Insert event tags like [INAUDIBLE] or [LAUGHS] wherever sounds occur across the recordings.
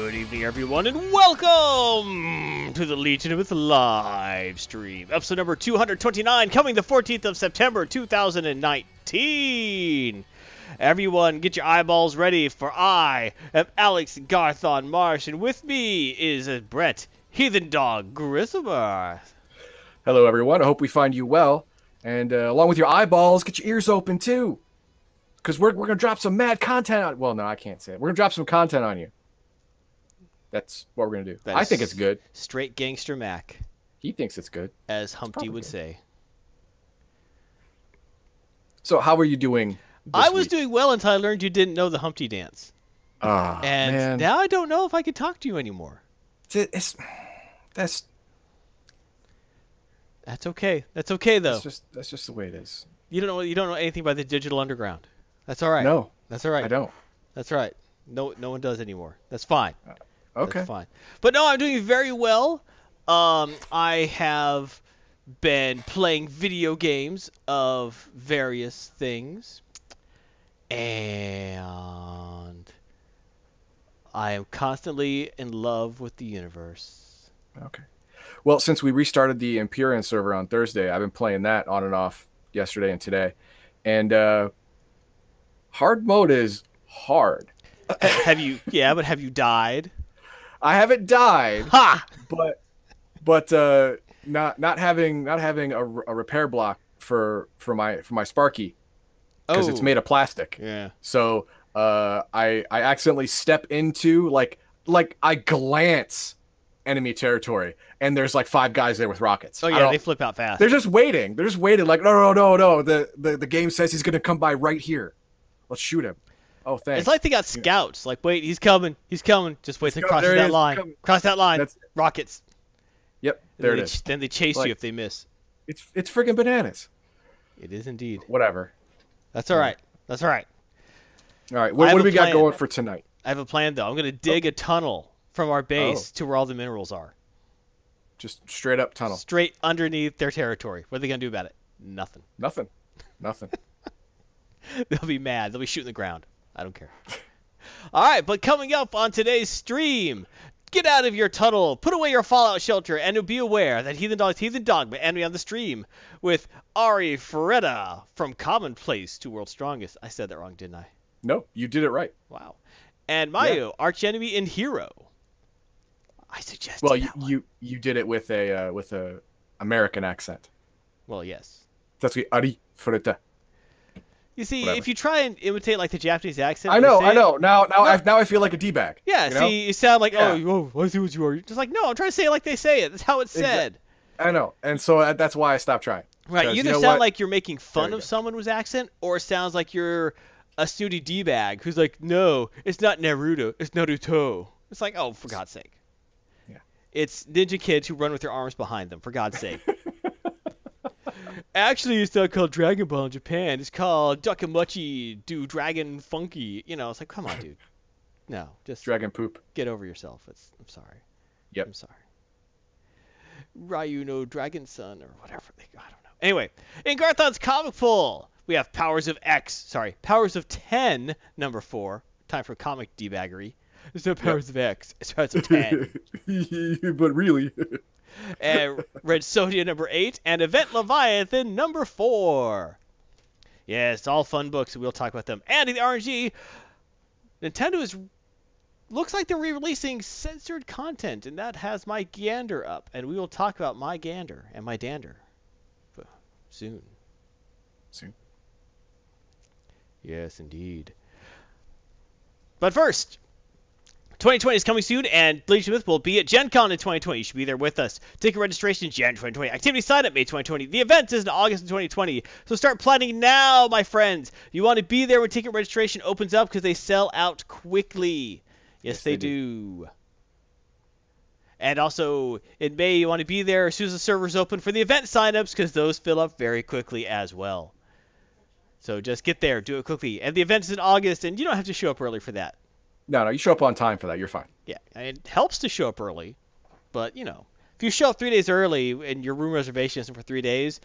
Good evening, everyone, and welcome to the Legion of Myth live stream, episode number 229, coming the 14th of September 2019. Everyone, get your eyeballs ready, for I am Alex Garthon Marsh, and with me is Brett Heathen Dog Griswold. Hello, everyone. I hope we find you well. And uh, along with your eyeballs, get your ears open too. Because we're, we're going to drop some mad content on Well, no, I can't say it. We're going to drop some content on you. That's what we're going to do. That I think it's good. Straight gangster Mac, He thinks it's good. as Humpty would good. say. So, how are you doing? I was week? doing well until I learned you didn't know the Humpty dance. Ah, And man. now I don't know if I can talk to you anymore. It's, it's- that's, That's okay. That's okay though. that's, just, that's just the way it is. You don't know you don't know anything about the digital underground. That's all right. No, That's all right. I don't. That's right. No no one does anymore. That's fine. Okay. That's fine. But no, I'm doing very well. Um, I have been playing video games of various things, and I am constantly in love with the universe. Okay. Well, since we restarted the Empyrion server on Thursday, I've been playing that on and off yesterday and today. And uh, hard mode is hard. Have you? Yeah, but have you died? I haven't died, Ha! but but uh, not not having not having a, a repair block for for my for my Sparky because it's Oh. made of plastic. Yeah. So uh, I I accidentally step into like like I glance enemy territory and there's like five guys there with rockets. Oh yeah, they flip out fast. They're just waiting. They're just waiting. Like, no, no, no, no. The the, the game says he's gonna come by right here. Let's shoot him. Oh, thanks. It's like they got scouts. Like, wait, he's coming. He's coming. Just wait to cross he coming. crosses There he that is. line. Coming. Cross that line. That's- Rockets. yep. There it is. ch- Then they chase Like- you if they miss. It's it's friggin' bananas. It is indeed. Whatever. That's all right. That's all right. All right. What, what do we got going for tonight? I have a plan though. I'm gonna dig oh. a tunnel from our base Oh. to where all the minerals are, Just straight up tunnel. straight underneath their territory. What are they gonna do about it? Nothing. Nothing. Nothing. [LAUGHS] They'll be mad. They'll be shooting the ground. I don't care. All right, but coming up on today's stream, get out of your tunnel, put away your fallout shelter, and be aware that Heathen Dog's Heathen Dogma and me on the stream with Arifureta from Commonplace to World's Strongest. I said that wrong, didn't I? no, you did it right. Wow. And Maoyu, arch enemy and hero. I suggest. Well, you you, you did it with a uh, with a American accent. Well, yes. That's Ari Frita. You see, Whatever. if you try and imitate like the Japanese accent, I know, say I know. Now now No. I now I feel like a d bag. Yeah, you know? see, you sound like, Yeah. oh, oh, I see what you are. You're just like, no, I'm trying to say it like they say it. That's how it's Exac- said. I know, and so that- that's why I stopped trying. Right, You you either know sound what? like you're making fun you of go. someone's accent, or it sounds like you're a snooty d-bag who's like, no, it's not Naruto, it's Naruto. It's like, oh, for God's sake. Yeah. It's ninja kids who run with their arms behind them, for God's sake. [LAUGHS] Actually, it's not called Dragon Ball in Japan. It's called Dukamuchi do Dragon Funky. You know, it's like, come on, dude. [LAUGHS] No, just Dragon poop. get over yourself. It's, I'm sorry. Yep. I'm sorry. Ryu no Dragon Son or whatever they I don't know. Anyway, in Garthon's comic pool, we have Powers of X. Sorry, Powers of Ten, number four. Time for comic debaggery. There's no Powers of X. It's Powers of [LAUGHS] Ten. [LAUGHS] but really, and Red Sonja number eight, and Event Leviathan number four. Yes, all fun books. We'll talk about them. And in the RNG, Nintendo is looks like they're re-releasing censored content, and that has my gander up, and we will talk about my gander and my dander soon. Soon. Yes, indeed. But first, 2020 is coming soon, and Legion Myth will be at Gen Con in 2020. You should be there with us. Ticket registration Jan 2020. Activity sign up May 2020. The event is in August of 2020. So start planning now, my friends. You want to be there when ticket registration opens up because they sell out quickly. Yes, Yes, they, they do. And also, in May, you want to be there as soon as the servers open for the event signups because those fill up very quickly as well. So just get there, do it quickly. And the event is in August, and you don't have to show up early for that. No, no, you show up on time for that. You're fine. Yeah, it helps to show up early, but you know, if you show up three days early and your room reservation isn't for three days,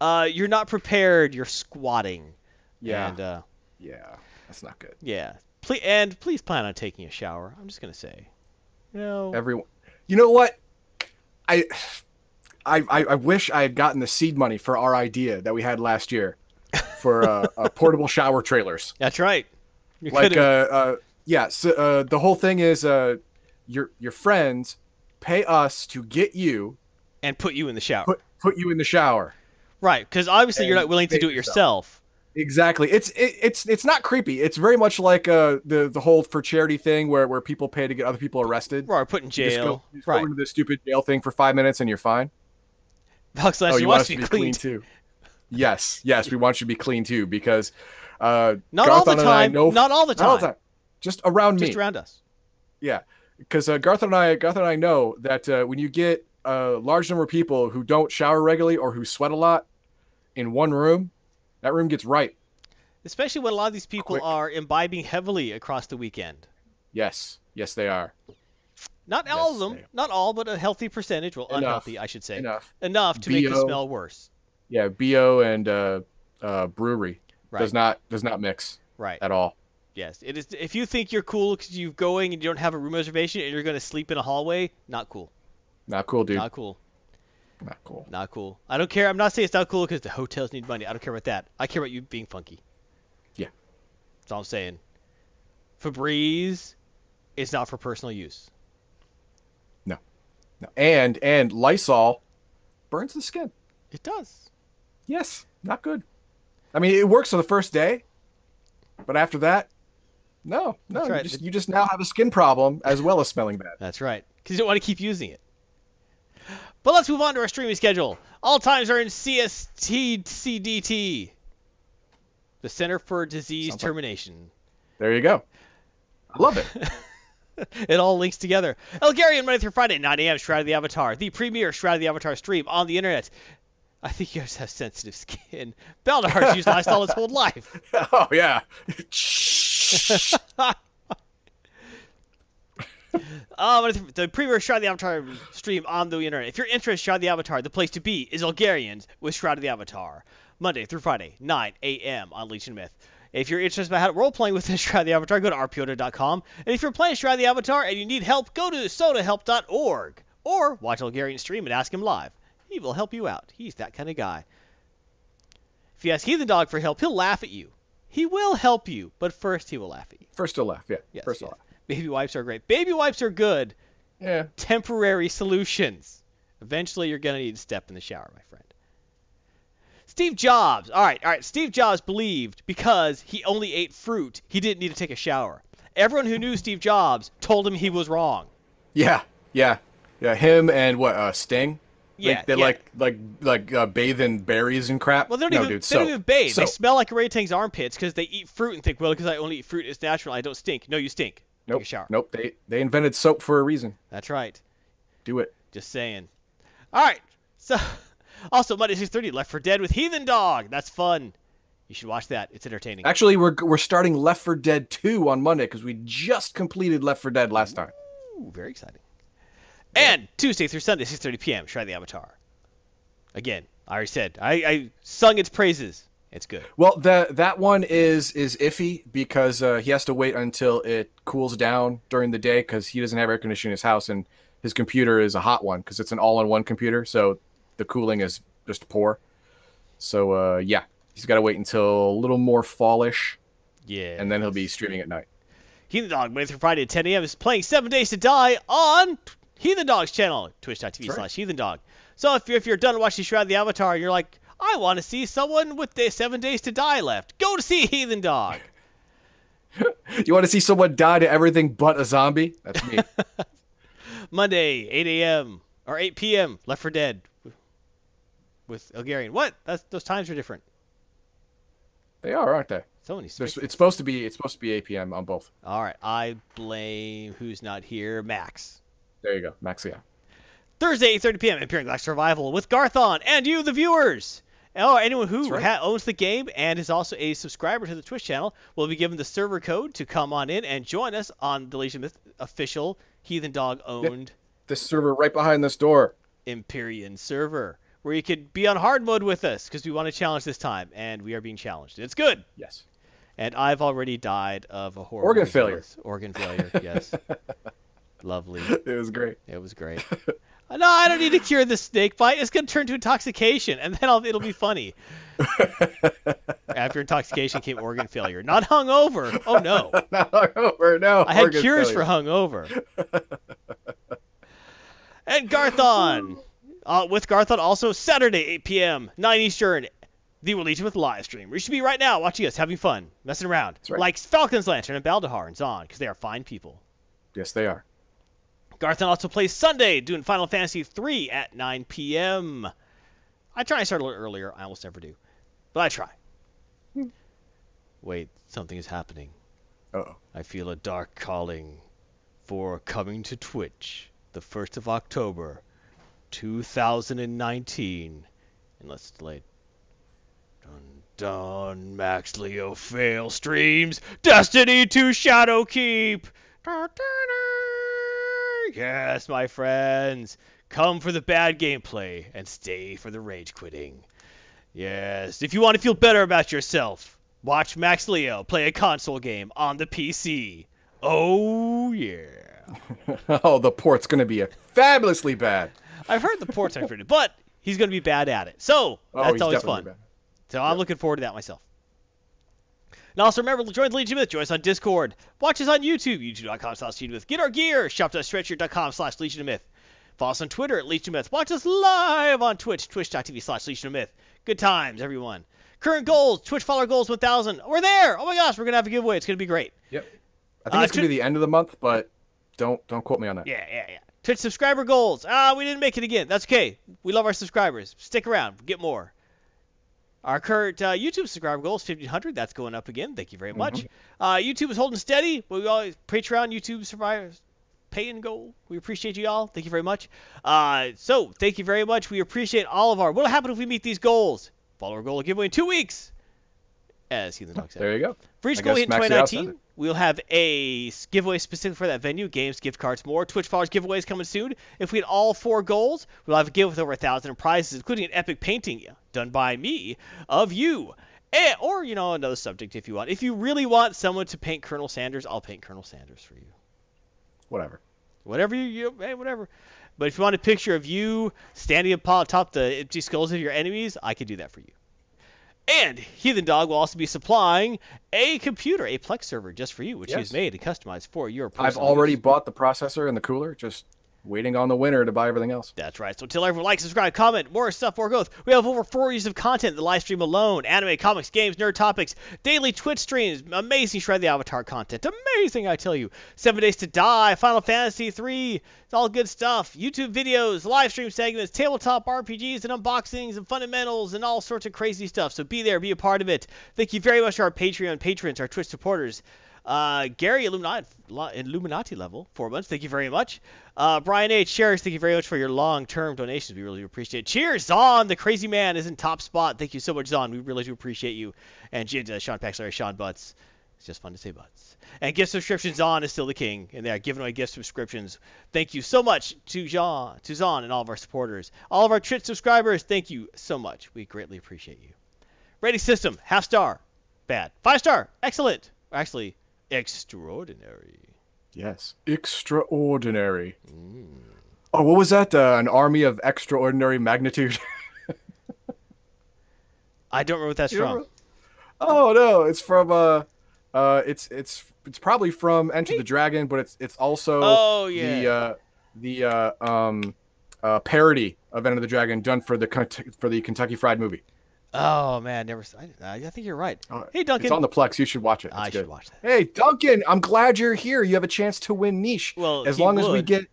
uh, you're not prepared. You're squatting. Yeah, And uh, yeah, that's not good. yeah, please and please plan on taking a shower. I'm just gonna say. No. Everyone, you know what? I, I, I I wish I had gotten the seed money for our idea that we had last year, for uh, uh, [LAUGHS] portable shower trailers. That's right. You Like, uh, uh, yeah. So, uh, the whole thing is, uh, your your friends pay us to get you and put you in the shower. put put you in the shower. right, because obviously you're not willing to do it yourself. Exactly. It's it, it's it's not creepy. It's very much like uh the the whole for charity thing where where people pay to get other people arrested. Or put in You just go, jail. you just go right. into the stupid jail thing for five minutes and you're fine. Oh, you want us to be clean. too? Yes, yes, we want you to be clean too because uh, Not all the Garthon and I time. not all the not all the time, just around me. Just me. around us. Yeah, because uh, Garth and I, Garth and I know that uh, when you get a large number of people who don't shower regularly or who sweat a lot in one room, that room gets right. Especially when a lot of these people Quick. are imbibing heavily across the weekend. Yes, yes, they are. Not all of them, not all, but a healthy percentage. Well, Enough. unhealthy, I should say. Enough. Enough to make the smell worse. Yeah, bo and uh, uh, brewery Right. does not does not mix Right. at all. Yes. It is. If you think you're cool because you're going and you don't have a room reservation and you're going to sleep in a hallway, not cool. Not cool, dude. Not cool. Not cool. Not cool. I don't care. I'm not saying it's not cool because the hotels need money. I don't care about that. I care about you being funky. Yeah. That's all I'm saying. Febreze is not for personal use. No. No. And and Lysol burns the skin. It does. Yes, not good. I mean, it works on the first day, but after that, no, no. That's You, just, you just now have a skin problem as well as smelling bad. That's right. Because you don't want to keep using it. But let's move on to our streaming schedule. All times are in CSTCDT, the Center for Disease Sounds like- Termination. There you go. I love it. [LAUGHS] it all links together. Elgarian Monday through Friday, 9 a.m. Shroud of the Avatar, the premier Shroud of the Avatar stream on the internet. I think you guys have sensitive skin. Baldar's used Lysol his whole life. [LAUGHS] oh yeah. [LAUGHS] [LAUGHS] Um, the premier Shroud of the Avatar stream on the internet. If you're interested in Shroud the Avatar, the place to be is Elgarians with Shroud of the Avatar. Monday through Friday, 9 a.m. on Legion Myth. If you're interested about how to role playing with [LAUGHS] Shroud of the Avatar, go to rpota.com. And if you're playing Shroud of the Avatar and you need help, go to sodahelp.org. Or watch Elgarian stream and ask him live. He will help you out. He's that kind of guy. If you ask Heathen Dog for help, he'll laugh at you. He will help you, but first he will laugh at you. First to laugh, yeah. Yes, First yes. laugh. Baby wipes are great. Baby wipes are good Yeah. temporary solutions. Eventually, you're going to need to step in the shower, my friend. Steve Jobs. All right, all right. Steve Jobs believed because he only ate fruit, he didn't need to take a shower. Everyone who knew Steve Jobs told him he was wrong. Yeah. Yeah. Yeah. Him and what? Uh, Sting. Yeah, Like, they yeah. like like like uh, bathe in berries and crap. Well, they don't no, even dude. they so, don't even bathe. They smell like orangutang's armpits because they eat fruit and think, well, because I only eat fruit, it's natural. I don't stink. No, you stink. Nope. Take a shower. Nope. They they invented soap for a reason. That's right. Do it. Just saying. All right. So, [LAUGHS] also Monday 6:30, Left for Dead with Heathen Dog. That's fun. You should watch that. It's entertaining. Actually, we're we're starting Left for Dead 2 on Monday because we just completed Left for Dead last time. Ooh, very exciting. And Tuesday through Sunday, 6:30 p.m. Try the Avatar. Again, I already said I, I sung its praises. It's good. Well, that that one is is iffy because uh, he has to wait until it cools down during the day because he doesn't have air conditioning in his house and his computer is a hot one because it's an all-in-one computer, so the cooling is just poor. So uh, yeah, he's got to wait until a little more fallish, Yeah. and then he'll be streaming at night. He the Dog Monday through Friday at 10 a.m. is playing Seven Days to Die on Heathen Dog's channel, twitch.tv right. slash Heathen Dog. So if you're, if you're done watching Shroud the Avatar and you're like, I want to see someone with the Seven Days to Die left, go to see Heathen Dog. [LAUGHS] You want to see someone die to everything but a zombie? That's me. [LAUGHS] Monday, 8 a.m. or 8 p.m. Left for Dead with Elgarian. What? That's those times are different. they are, aren't they? So many. It's supposed to be it's supposed to be 8 p.m. on both. All right, I blame who's not here, Max. There you go, Max. Yeah. Thursday, 8:30 p.m. Empyrion Galactic Survival with Garthon and you, the viewers. Or anyone who right. ha- owns the game and is also a subscriber to the Twitch channel will be given the server code to come on in and join us on the Legion Myth official Heathen Dog owned The server right behind this door. Empyrion server where you could be on hard mode with us because we want to challenge this time and we are being challenged. It's good. Yes. And I've already died of a horrible Organ failure. Organ failure, yes. [LAUGHS] Lovely. [LAUGHS] It was great. It was great. [LAUGHS] no, I don't need to cure the snake bite. It's gonna turn to intoxication, and then I'll, it'll be funny. [LAUGHS] After intoxication came organ failure. Not hungover. Oh no. Not hungover, no. I had cures failure. for hungover. and Garthon. Uh, with Garthon also Saturday, 8 p.m., 9 Eastern. The Legion with live stream. You should be right now watching us, having fun, messing around. right. Like Falcon's Lantern and Baldahar and Zon, because they are fine people. Yes, they are. Garthon also plays Sunday, doing Final Fantasy 3 at 9 p.m. I try to start a little earlier. I almost never do. But I try. Hmm. Wait, something is happening. Uh-oh. I feel a dark calling for coming to Twitch the 1st of October, 2019. Unless it's delayed. Dun dun, Max Leo fail streams, Destiny 2 Shadowkeep. Dun, dun, dun. Yes, my friends. Come for the bad gameplay and stay for the rage quitting. Yes, if you want to feel better about yourself, watch Max Leo play a console game on the PC. Oh, yeah. [LAUGHS] oh, the port's going to be fabulously bad. I've heard the port's not pretty, but he's going to be bad at it. So, Oh, that's he's always fun. So I'm looking forward to that myself. And also remember, to join the Legion Myth. Join us on Discord. Watch us on YouTube, youtube.com slash Legion Myth. Get our gear, shop.spreadshirt.com slash Legion of Myth. Follow us on Twitter at Legion of Myth. Watch us live on Twitch, twitch.tv slash Legion of Myth. Good times, everyone. Current goals, Twitch follower goals 1,000. We're there. Oh my gosh, we're going to have a giveaway. It's going to be great. Yep. I think Uh, it's going to be the end of the month, but don't don't quote me on that. Yeah, yeah, yeah. Twitch subscriber goals. Ah, we didn't make it again. That's okay. We love our subscribers. Stick around. Get more. Our current uh, YouTube subscriber goal is 1,500. That's going up again. Thank you very much. Uh, YouTube is holding steady. but We always Patreon, YouTube survivors, pay and goal. We appreciate you all. Thank you very much. Uh, so thank you very much. We appreciate all of our. What'll happen if we meet these goals? Follower goal giveaway in two weeks. As Heathen Dog said. There you go. For each goal hit in Maxi House said 2019, it. We'll have a giveaway specific for that venue, games, gift cards, more. Twitch followers giveaways coming soon. If we hit all four goals, we'll have a giveaway with over a thousand prizes, including an epic painting done by me of you. Eh, or, you know, another subject if you want. If you really want someone to paint Colonel Sanders, I'll paint Colonel Sanders for you. Whatever. Whatever you, you hey, whatever. But if you want a picture of you standing upon top the empty skulls of your enemies, I could do that for you. And Heathen Dog will also be supplying a computer, a Plex server just for you, which Yes. he's made and customized for your I've already use. bought the processor and the cooler, just waiting on the winner to buy everything else. That's right. So tell everyone, like, subscribe, comment, more stuff, more growth. We have over four years of content the live stream alone. Anime, comics, games, nerd topics, daily Twitch streams, amazing Shred the Avatar content. Amazing, I tell you. Seven Days to Die, Final Fantasy 3. It's all good stuff. YouTube videos, live stream segments, tabletop RPGs and unboxings and fundamentals and all sorts of crazy stuff. So be there, be a part of it. Thank you very much to our Patreon patrons, our Twitch supporters. Uh, Gary Illuminati, Illuminati level, four months. Thank you very much. Uh, Brian H. Sherris, thank you very much for your long-term donations. We really do appreciate it. Cheers, Zon, the crazy man is in top spot. Thank you so much, Zon. We really do appreciate you. And uh, Sean Paxler, Sean Butts. It's just fun to say Butts. And gift subscriptions, Zon is still the king, and they are giving away gift subscriptions. Thank you so much to Jean, to Zon, and all of our supporters. All of our Twitch subscribers, thank you so much. We greatly appreciate you. Rating system, half star, bad. Five star, excellent. Actually, extraordinary. Yes. Extraordinary. Oh, what was that? Uh, an army of extraordinary magnitude. [LAUGHS] I don't remember what that's You from. remember- oh no, it's from uh, uh, it's it's it's probably from Enter the Dragon, but it's it's also Oh yeah. the uh, the uh, um, uh, parody of Enter the Dragon done for the for the Kentucky Fried Movie. Oh man, never. I think you're right. Uh, Hey Duncan, It's on the Plex. You should watch it. It's I good. should watch that. Hey Duncan, I'm glad you're here. You have a chance to win niche. Well, as long as we get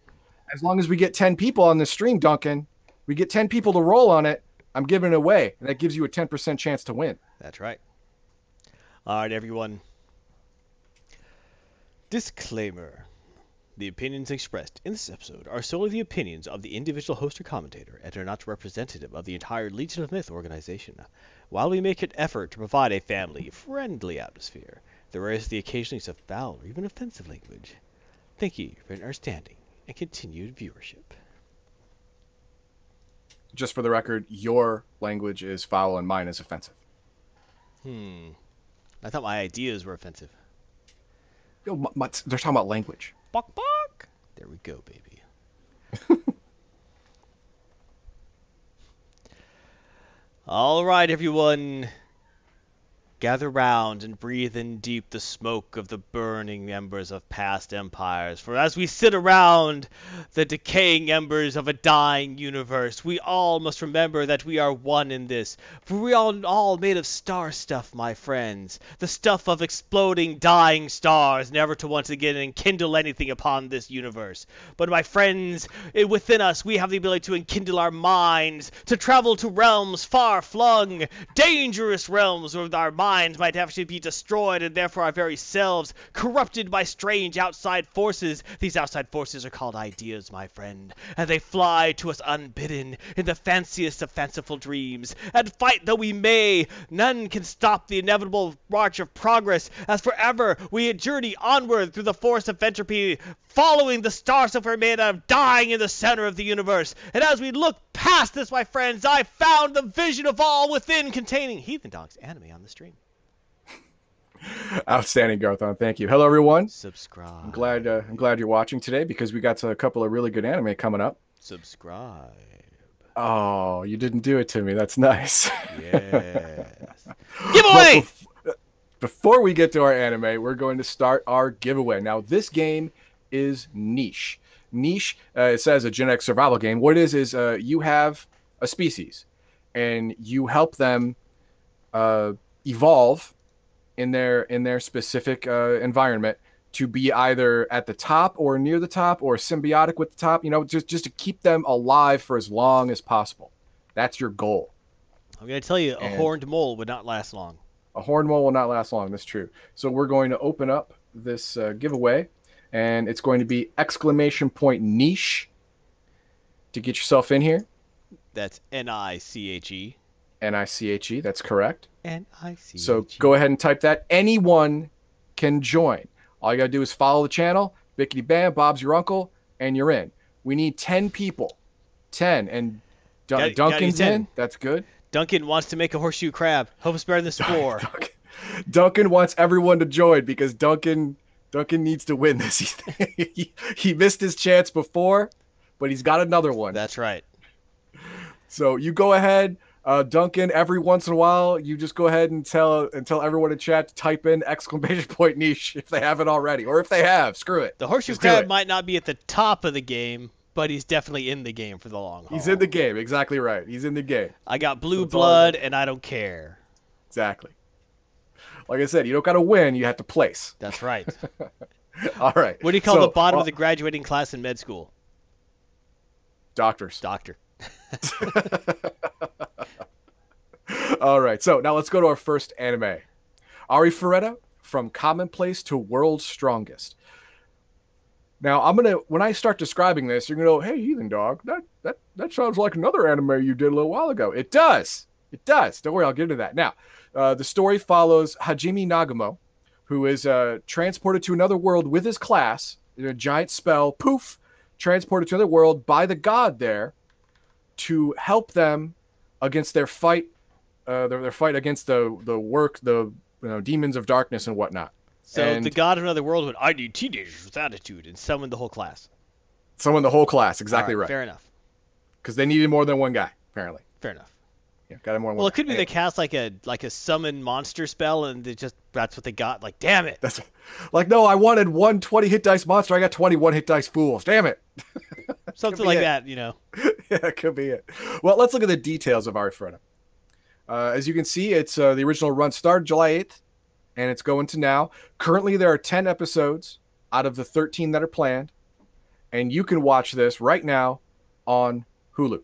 as long as we get 10 people on the stream, Duncan, we get 10 people to roll on it, I'm giving it away, and that gives you a 10% chance to win. That's right. All right, everyone. Disclaimer. The opinions expressed in this episode are solely the opinions of the individual host or commentator and are not representative of the entire Legion of Myth organization. While we make an effort to provide a family-friendly atmosphere, there is the occasional use of foul or even offensive language. Thank you for your understanding and continued viewership. Just for the record, your language is foul and mine is offensive. Hmm. I thought my ideas were offensive. Yo, they're talking about language. Bok bok. There we go, baby. [LAUGHS] All right, everyone. Gather round and breathe in deep the smoke of the burning embers of past empires. For as we sit around the decaying embers of a dying universe, we all must remember that we are one in this. For we are all made of star stuff, my friends. The stuff of exploding, dying stars, never to once again enkindle anything upon this universe. But, my friends, eh, within us we have the ability to enkindle our minds, to travel to realms far flung, dangerous realms with our minds might actually be destroyed and therefore our very selves corrupted by strange outside forces. These outside forces are called ideas, my friend, and they fly to us unbidden in the fanciest of fanciful dreams. And fight though we may, none can stop the inevitable march of progress, as forever we journey onward through the force of entropy, following the stars stuff we're made of, dying in the center of the universe. And as we look past this, my friends, I found the vision of all within containing Heathen Dogs anime on the stream. [LAUGHS] Outstanding, Garthon. Thank you. Hello, everyone. Subscribe. I'm glad. Uh, I'm glad you're watching today because we got a couple of really good anime coming up. Subscribe. Oh, you didn't do it to me. That's nice. Yes. [LAUGHS] Giveaway. Bef- Before we get to our anime, we're going to start our giveaway. Now, this game is niche. Niche. Uh, it says a genetic survival game. What it is is uh, you have a species, and you help them uh, evolve in their in their specific uh, environment to be either at the top or near the top or symbiotic with the top. You know, just just to keep them alive for as long as possible. That's your goal. I'm gonna tell you, a And- horned mole would not last long. A horned mole will not last long. That's true. So we're going to open up this uh, giveaway, and it's going to be exclamation point niche to get yourself in here. That's N I C H E. N I C H E. That's correct. N I C H E. So go ahead and type that. Anyone can join. All you gotta do is follow the channel. Bickety bam, Bob's your uncle, and you're in. We need ten people. Ten and Gotta- gotta Duncan's 10. in. That's good. Duncan wants to make a horseshoe crab. Hope it's better than spore. [LAUGHS] Duncan, Duncan wants everyone to join because Duncan Duncan needs to win this. [LAUGHS] he, he missed his chance before, but he's got another one. That's right. So you go ahead, uh, Duncan. Every once in a while, you just go ahead and tell and tell everyone in chat to type in exclamation [LAUGHS] point niche if they haven't already, or if they have, screw it. The horseshoe Just crab might not be at the top of the game, but he's definitely in the game for the long haul. He's in the game. Exactly right. He's in the game. I got blue So blood, and I don't care. Exactly. Like I said, you don't got to win. You have to place. That's right. [LAUGHS] All right. What do you call So, the bottom of the graduating class in med school? doctors? Doctor. [LAUGHS] All right, so now let's go to our first anime. Arifureta, From Commonplace to World's Strongest. Now, I'm gonna when I start describing this, you're gonna go, "Hey, Heathen Dog, that that that sounds like another anime you did a little while ago." It does, it does. Don't worry, I'll get into that. Now, uh, the story follows Hajime Nagumo, who is uh, transported to another world with his class in a giant spell. Poof, transported to another world by the god there to help them against their fight uh, their, their fight against the the work the you know demons of darkness and whatnot. So And- the god of another world would, I need teenagers with attitude, and summon the whole class. Someone the whole class exactly right. Fair enough. because they needed more than one guy apparently. Fair enough. Yeah, got more Well, it could be they cast like a like a summon monster spell, and they just that's what they got. Like, damn it! That's [LAUGHS] like no, I wanted one 20 hit dice monster. I got 21 hit dice fools. Damn it. [LAUGHS] Something like it. that, you know. [LAUGHS] yeah, it could be it. Well, let's look at the details of Arifureta. Uh, as you can see, it's uh, the original run started July 8th, and it's going to now. Currently, there are 10 episodes out of the 13 that are planned, and you can watch this right now on Hulu.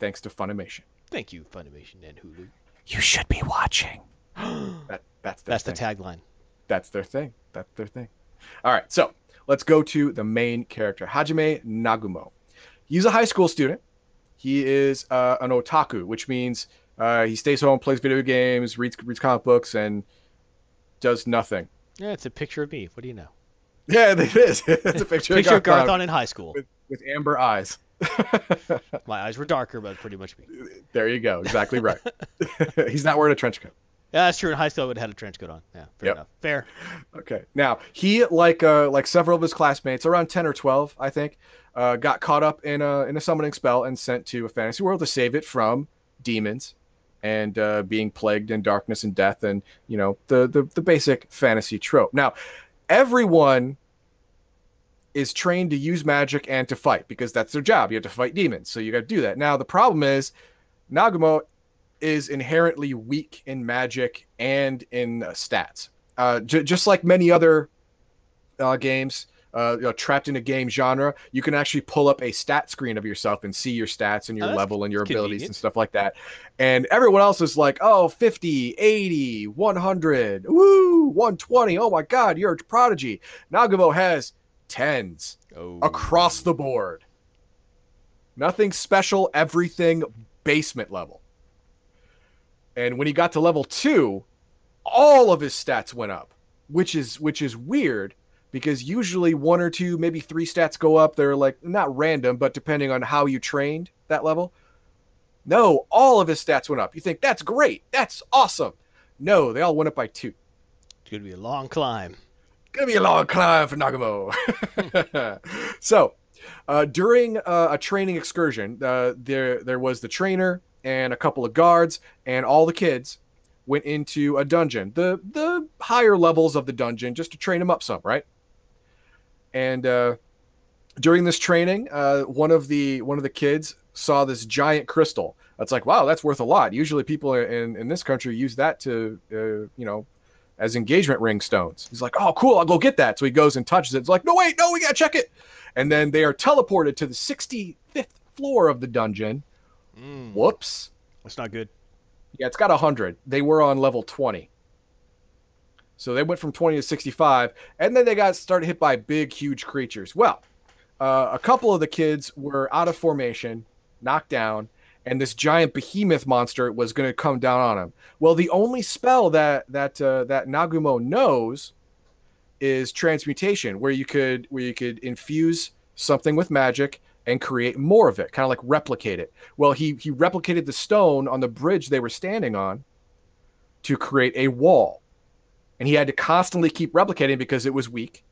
Thanks to Funimation. Thank you, Funimation and Hulu. You should be watching. [GASPS] That that's their That's the tagline. That's their thing. That's their thing. All right, so let's go to the main character, Hajime Nagumo. He's a high school student. He is uh, an otaku, which means uh, he stays home, plays video games, reads reads comic books, and does nothing. Yeah, it's a picture of me. What do you know? Yeah, [LAUGHS] it is. it's a picture, Picture of Garthon Garthon in high school. with, with amber eyes. [LAUGHS] My eyes were darker, but pretty much me. there you go. Exactly right. [LAUGHS] [LAUGHS] He's not wearing a trench coat. Yeah, that's true. In high school, I would have had a trench coat on. Yeah, fair Yep. enough. Fair. Okay. Now he, like uh, like several of his classmates, around ten or twelve, I think, uh, got caught up in a in a summoning spell and sent to a fantasy world to save it from demons and uh, being plagued in darkness and death, and you know the the, the basic fantasy trope. Now, everyone is trained to use magic and to fight because that's their job. You have to fight demons, so you got to do that. Now the problem is, Nagumo is inherently weak in magic and in uh, stats. Uh, j- just like many other uh, games, uh, you know, trapped in a game genre, you can actually pull up a stat screen of yourself and see your stats and your Oh, level and your abilities and stuff like that. And everyone else is like, oh, 50, 80, 100, woo, 120. Oh my God, you're a prodigy. Nagumo has tens Oh. across the board. Nothing special, everything basement level. And when he got to level 2, all of his stats went up, which is which is weird because usually one or two, maybe three stats go up. They're like not random, but depending on how you trained that level. No, all of his stats went up. You think that's great. That's awesome. No, they all went up by 2 It's gonna be a long climb. Gonna be a long climb for Nagumo. [LAUGHS] so, uh, during uh, a training excursion, uh, there there was the trainer and a couple of guards, and all the kids went into a dungeon, the the higher levels of the dungeon, just to train them up some, right? And uh, during this training, uh, one of the one of the kids saw this giant crystal. It's like, wow, that's worth a lot. Usually, people in in this country use that to, uh, you know, as engagement ring stones. He's like, oh, cool, I'll go get that. So he goes and touches it. It's like, no, wait, no, we gotta check it. And then they are teleported to the 65th floor of the dungeon. Mm, Whoops. that's not good. Yeah, it's got 100. They were on level 20. So they went from 20 to 65, and then they got started hit by big, huge creatures. Well, uh, a couple of the kids were out of formation, knocked down, and this giant behemoth monster was going to come down on him. Well, the only spell that that uh, that Nagumo knows is transmutation, where you could where you could infuse something with magic and create more of it, kind of like replicate it. Well, he he replicated the stone on the bridge they were standing on to create a wall. And he had to constantly keep replicating because it was weak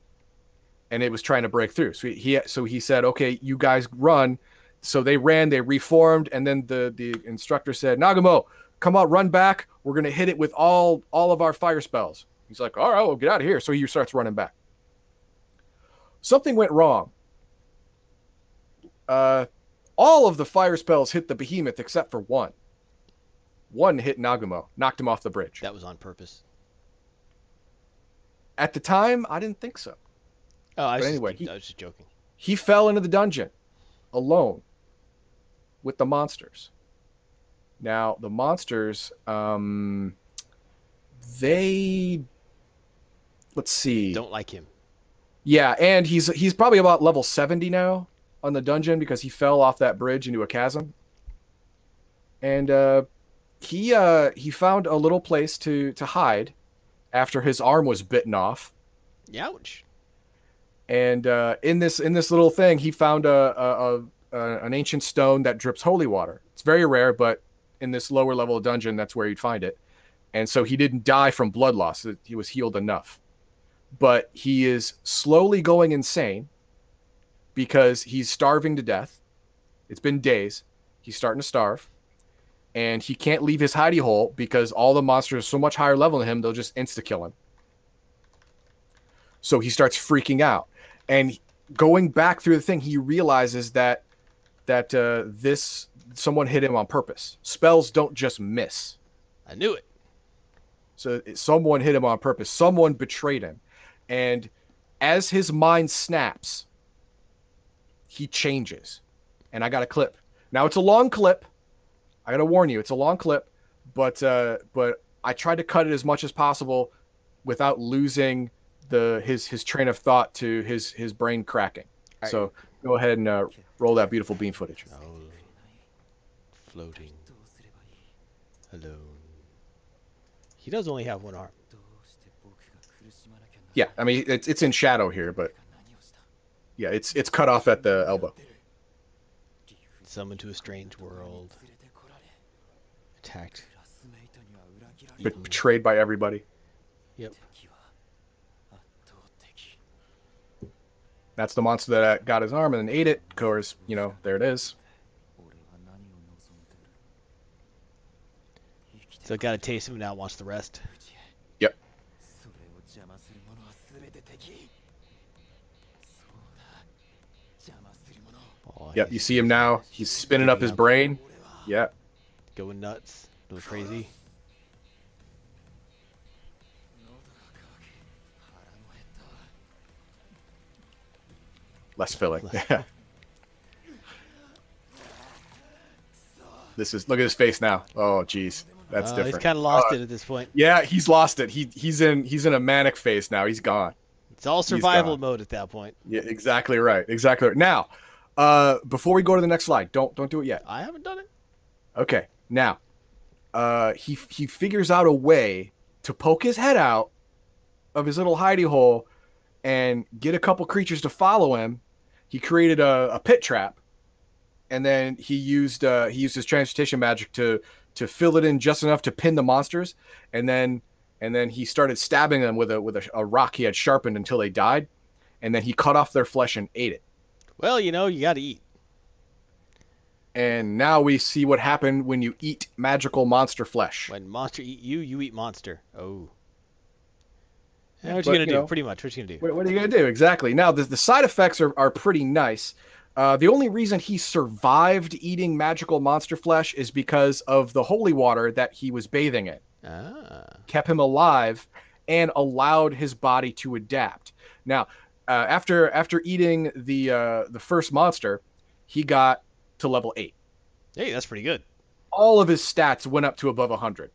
and it was trying to break through. So he, so he said, "Okay, you guys run." So they ran, they reformed, and then the the instructor said, "Nagumo, come on, run back. We're going to hit it with all all of our fire spells." He's like, "All right, well, get out of here." So he starts running back. Something went wrong. Uh all of the fire spells hit the behemoth except for one. One hit Nagumo, knocked him off the bridge. That was on purpose. At the time, I didn't think so. Oh, I was, anyway, just, he- I was just joking. He fell into the dungeon alone with the monsters. Now, the monsters, um, they, let's see. Don't like him. Yeah, and he's he's probably about level 70 now on the dungeon because he fell off that bridge into a chasm. And uh he uh he found a little place to to hide after his arm was bitten off. Ouch. And uh in this in this little thing he found a, a, a an ancient stone that drips holy water. It's very rare, but in this lower level dungeon that's where you'd find it. And so he didn't die from blood loss. He was healed enough but he is slowly going insane because he's starving to death. It's been days. He's starting to starve. And he can't leave his hidey hole because all the monsters are so much higher level than him, they'll just insta kill him. So he starts freaking out. And going back through the thing, he realizes that that uh, this someone hit him on purpose. Spells don't just miss. I knew it. So someone hit him on purpose. Someone betrayed him. And as his mind snaps, he changes. And I got a clip. Now it's a long clip. I got to warn you, it's a long clip, but uh but I tried to cut it as much as possible without losing the his his train of thought to his his brain cracking. Right. So go ahead and uh, roll that beautiful beam footage. Oh, floating alone. He does only have one arm. Yeah, I mean it's it's in shadow here, but yeah, it's it's cut off at the elbow. Summoned to a strange world. Attacked but betrayed by everybody. Yep. that's the monster that uh, got his arm and then ate it. Of course, you know, there it is. So got a taste of it now, wants the rest. Yep. Oh, yep, you see him now. He's spinning up his brain. Yep. Going nuts. Going crazy. Less filling. [LAUGHS] Yeah. This is look at his face now. Oh, jeez, that's Uh, different. He's kind of lost Uh, it at this point. Yeah, he's lost it. He he's in he's in a manic phase now. He's gone. It's all survival mode at that point. Yeah, exactly right. Exactly right. Now, uh, before we go to the next slide, don't don't do it yet. I haven't done it. Okay. Now, uh, he he figures out a way to poke his head out of his little hidey hole and get a couple creatures to follow him. He created a, a pit trap, and then he used uh, he used his transportation magic to to fill it in just enough to pin the monsters, and then and then he started stabbing them with a with a, a rock he had sharpened until they died, and then he cut off their flesh and ate it. Well, you know, you got to eat. And now we see what happened when you eat magical monster flesh. When monster eat you, you eat monster. Oh. Now what But, you gonna you do? know- Pretty much. What you gonna do? What, what are you gonna do exactly? Now the, the side effects are, are pretty nice. Uh, the only reason he survived eating magical monster flesh is because of the holy water that he was bathing in. Ah. Kept him alive and allowed his body to adapt. Now, uh, after after eating the uh, the first monster, he got to level eight. Hey, that's pretty good. All of his stats went up to above hundred,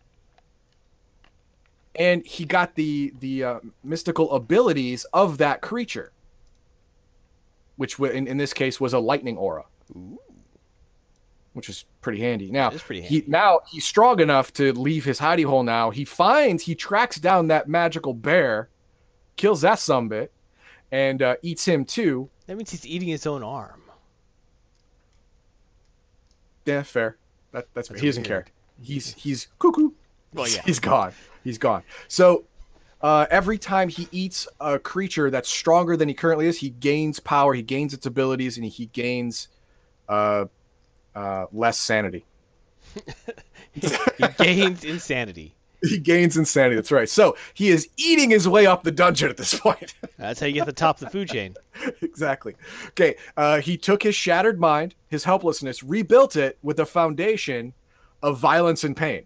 and he got the the uh, mystical abilities of that creature, which w- in, in this case was a lightning aura, Ooh. which is pretty handy. Now pretty he now he's strong enough to leave his hidey hole. Now he finds he tracks down that magical bear, kills that sumbit, and uh, eats him too. That means he's eating his own arm. Yeah, fair. That, that's fair. He doesn't care. He's he's cuckoo. Well, yeah. he's gone. He's gone. So uh, every time he eats a creature that's stronger than he currently is, he gains power. He gains its abilities, and he gains uh, uh, less sanity. [LAUGHS] he gains insanity. He gains insanity. That's right. So he is eating his way up the dungeon at this point. [LAUGHS] That's how you get to the top of the food chain. exactly. Okay. Uh, he took his shattered mind, his helplessness, rebuilt it with a foundation of violence and pain.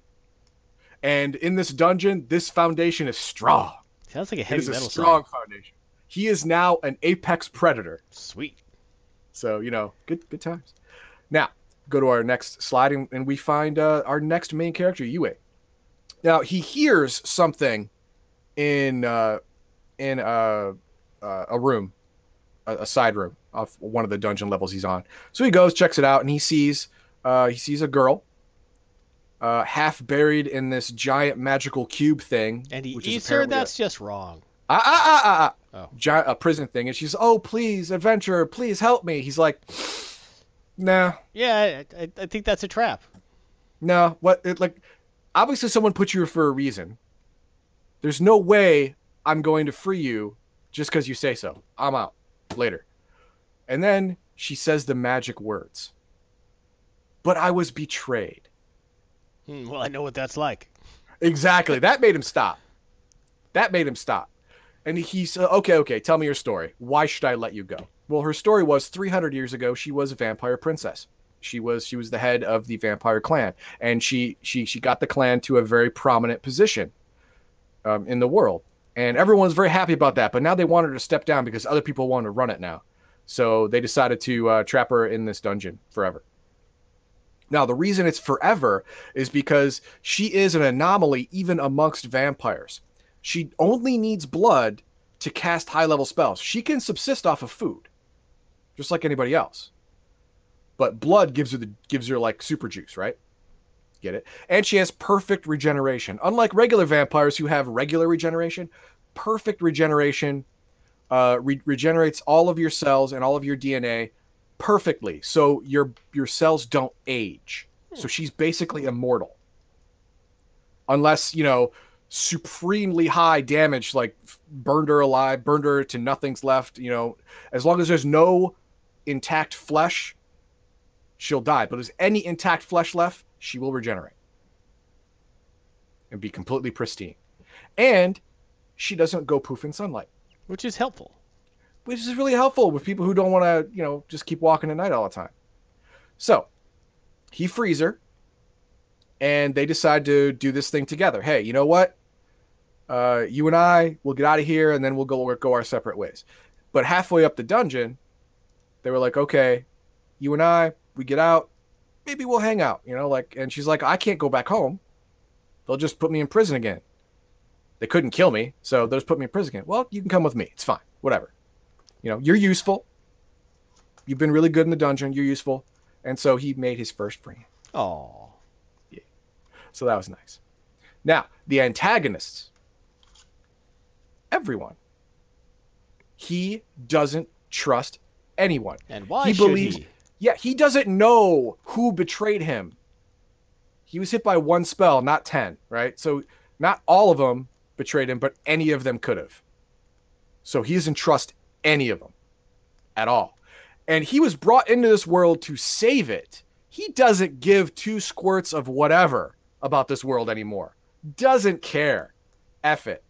And in this dungeon, this foundation is strong. Sounds like a It heavy is a strong song. foundation. He is now an apex predator. Sweet. So you know, good good times. Now go to our next slide, and, and we find uh, our next main character, Yue. Now he hears something in uh, in uh, uh, a room, a, a side room of one of the dungeon levels he's on. So he goes, checks it out, and he sees uh, he sees a girl. Uh, half buried in this giant magical cube thing, And he which is eats her. apparently a- That's just wrong. ah, ah, ah, ah, ah. Oh. Gi- a prison thing, and she's, oh, please, adventurer, please help me. He's like, nah, Yeah, I, I, I think that's a trap. no, what? It, like, obviously, someone put you here for a reason. There's no way I'm going to free you just because you say so. I'm out later. And then she says the magic words. But I was betrayed. Hmm, well, I know what that's like. Exactly. That made him stop. That made him stop. And he said, okay, okay, tell me your story. Why should I let you go? Well, her story was 300 years ago, she was a vampire princess. She was she was the head of the vampire clan, and she she she got the clan to a very prominent position um, in the world, and everyone was very happy about that. But now they wanted her to step down because other people wanted to run it now, so they decided to uh, trap her in this dungeon forever. Now, the reason it's forever is because she is an anomaly even amongst vampires. She only needs blood to cast high level spells. She can subsist off of food, just like anybody else. But blood gives her the gives her like super juice, right? Get it? And she has perfect regeneration. Unlike regular vampires who have regular regeneration, perfect regeneration uh, re- regenerates all of your cells and all of your DNA perfectly, so your your cells don't age. So she's basically immortal. unless you know supremely high damage, like burned her alive, burned her to nothing's left. You know, as long as there's no intact flesh, she'll die. But if there's any intact flesh left, she will regenerate and be completely pristine. And she doesn't go poof in sunlight Which is helpful. Which is really helpful with people who don't want to, you know, just keep walking at night all the time. So he frees her, and they decide to do this thing together. Hey, you know what? Uh, you and I will get out of here, and then we'll go go our separate ways. But halfway up the dungeon, they were like, okay, you and I, we get out. Maybe we'll hang out, you know, like. And she's like, I can't go back home. They'll just put me in prison again. They couldn't kill me, so they'll just put me in prison again. Well, you can come with me. It's fine. Whatever you know, you're useful. You've been really good in the dungeon. You're useful. And so he made his first friend. Oh. Yeah. So that was nice. Now, the antagonists, everyone. He doesn't trust anyone. And why he should believes, he? yeah, he doesn't know who betrayed him. He was hit by one spell, not 10, right? So not all of them betrayed him, but any of them could have. So he doesn't trust any of them at all. And he was brought into this world to save it. He doesn't give two squirts of whatever about this world anymore. Doesn't care. F it.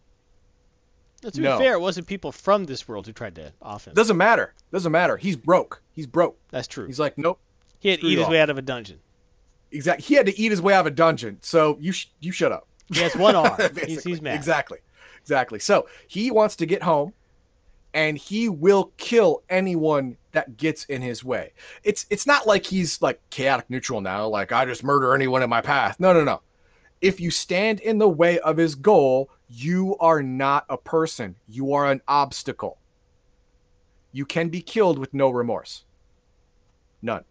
To be No. fair, it wasn't people from this world who tried to off him. Doesn't matter. Doesn't matter. He's broke. He's broke. That's true. He's like, nope. he had to eat his all. way out of a dungeon. Exactly. He had to eat his way out of a dungeon. So you sh- you shut up. He has one [LAUGHS] arm. he's, he's mad. Exactly. Exactly. So he wants to get home and he will kill anyone that gets in his way. It's it's not like he's like chaotic neutral now, like I just murder anyone in my path. No, no, no. If you stand in the way of his goal, you are not a person. You are an obstacle. You can be killed with no remorse. None.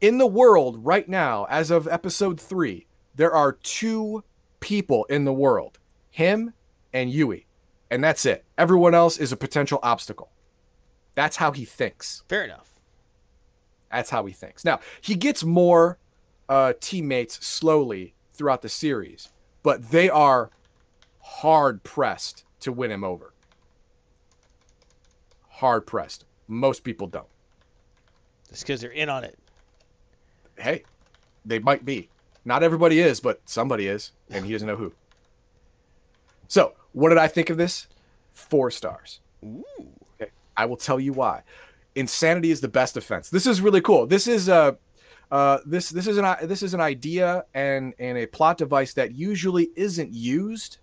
In the world right now, as of episode three, there are two people in the world him and Yue. And that's it. Everyone else is a potential obstacle. That's how he thinks. Fair enough. That's how he thinks. Now, he gets more uh, teammates slowly throughout the series, but they are hard pressed to win him over. Hard pressed. Most people don't. Just because they're in on it. Hey, they might be. Not everybody is, but somebody is, and he doesn't know who. So, what did I think of this? Four stars. Ooh. Okay. I will tell you why. Insanity is the best defense. This is really cool. This is a uh, this this is an this is an idea and and a plot device that usually isn't used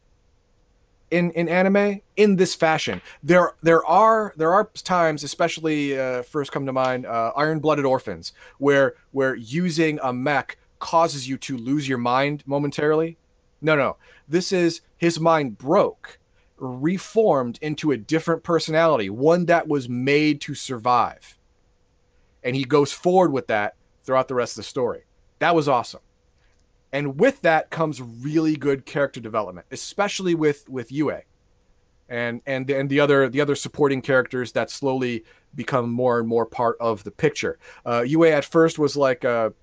in in anime in this fashion. There there are there are times, especially uh, first come to mind, uh, Iron Blooded Orphans, where where using a mech causes you to lose your mind momentarily. No, no, this is his mind broke reformed into a different personality, one that was made to survive. And he goes forward with that throughout the rest of the story. That was awesome. And with that comes really good character development, especially with with Yue. And and the, and the other the other supporting characters that slowly become more and more part of the picture. Uh, Yue at first was like a,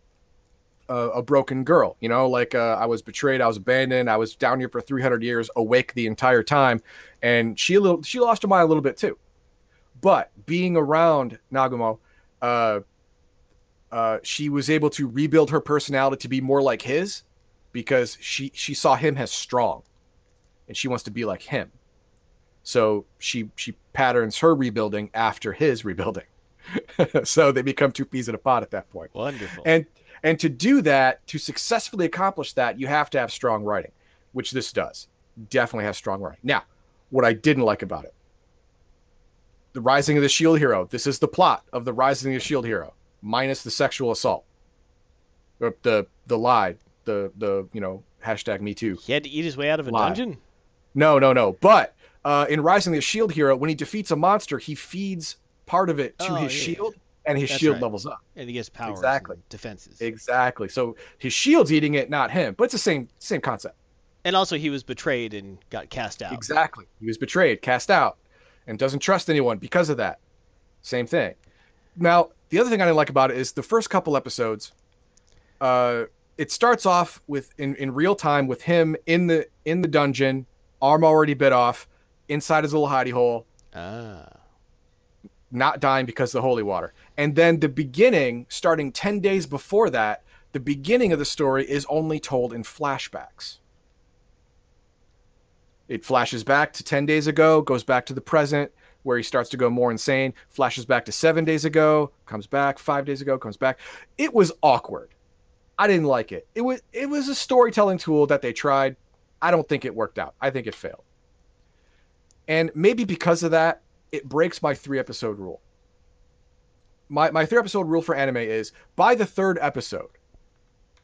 a, a broken girl, you know, like uh, I was betrayed, I was abandoned, I was down here for 300 years, awake the entire time, and she a little she lost her mind a little bit too. But being around Nagumo, uh, uh, she was able to rebuild her personality to be more like his, because she she saw him as strong, and she wants to be like him. So she she patterns her rebuilding after his rebuilding. [LAUGHS] so they become two peas in a pod at that point. Wonderful. And and to do that, to successfully accomplish that, you have to have strong writing, which this does. Definitely has strong writing. Now, what I didn't like about it. The Rising of the Shield Hero. This is the plot of the Rising of the Shield Hero, minus the sexual assault. Or the the lie, the the you know, hashtag me too. he had to eat his way out of a Lie. dungeon? No, no, no. But uh, in Rising of the Shield Hero, when he defeats a monster, he feeds part of it to Oh, his yeah, shield, and his That's shield right. levels up. And he gets power Exactly. defenses. Exactly. So his shield's eating it, not him. But it's the same same concept. and also he was betrayed and got cast out. Exactly. He was betrayed, cast out, and doesn't trust anyone because of that. Same thing. Now, the other thing I didn't like about it is the first couple episodes, uh, it starts off with in, in real time with him in the in the dungeon, arm already bit off, inside his little hidey hole, Ah. not dying because of the holy water. And then the beginning, starting 10 days before that, the beginning of the story is only told in flashbacks. It flashes back to 10 days ago, goes back to the present, where he starts to go more insane, flashes back to seven days ago, comes back, five days ago, comes back. It was awkward. I didn't like it. It was it was a storytelling tool that they tried. I don't think it worked out. I think it failed. And maybe because of that, it breaks my three episode rule. My my three episode rule for anime is by the third episode.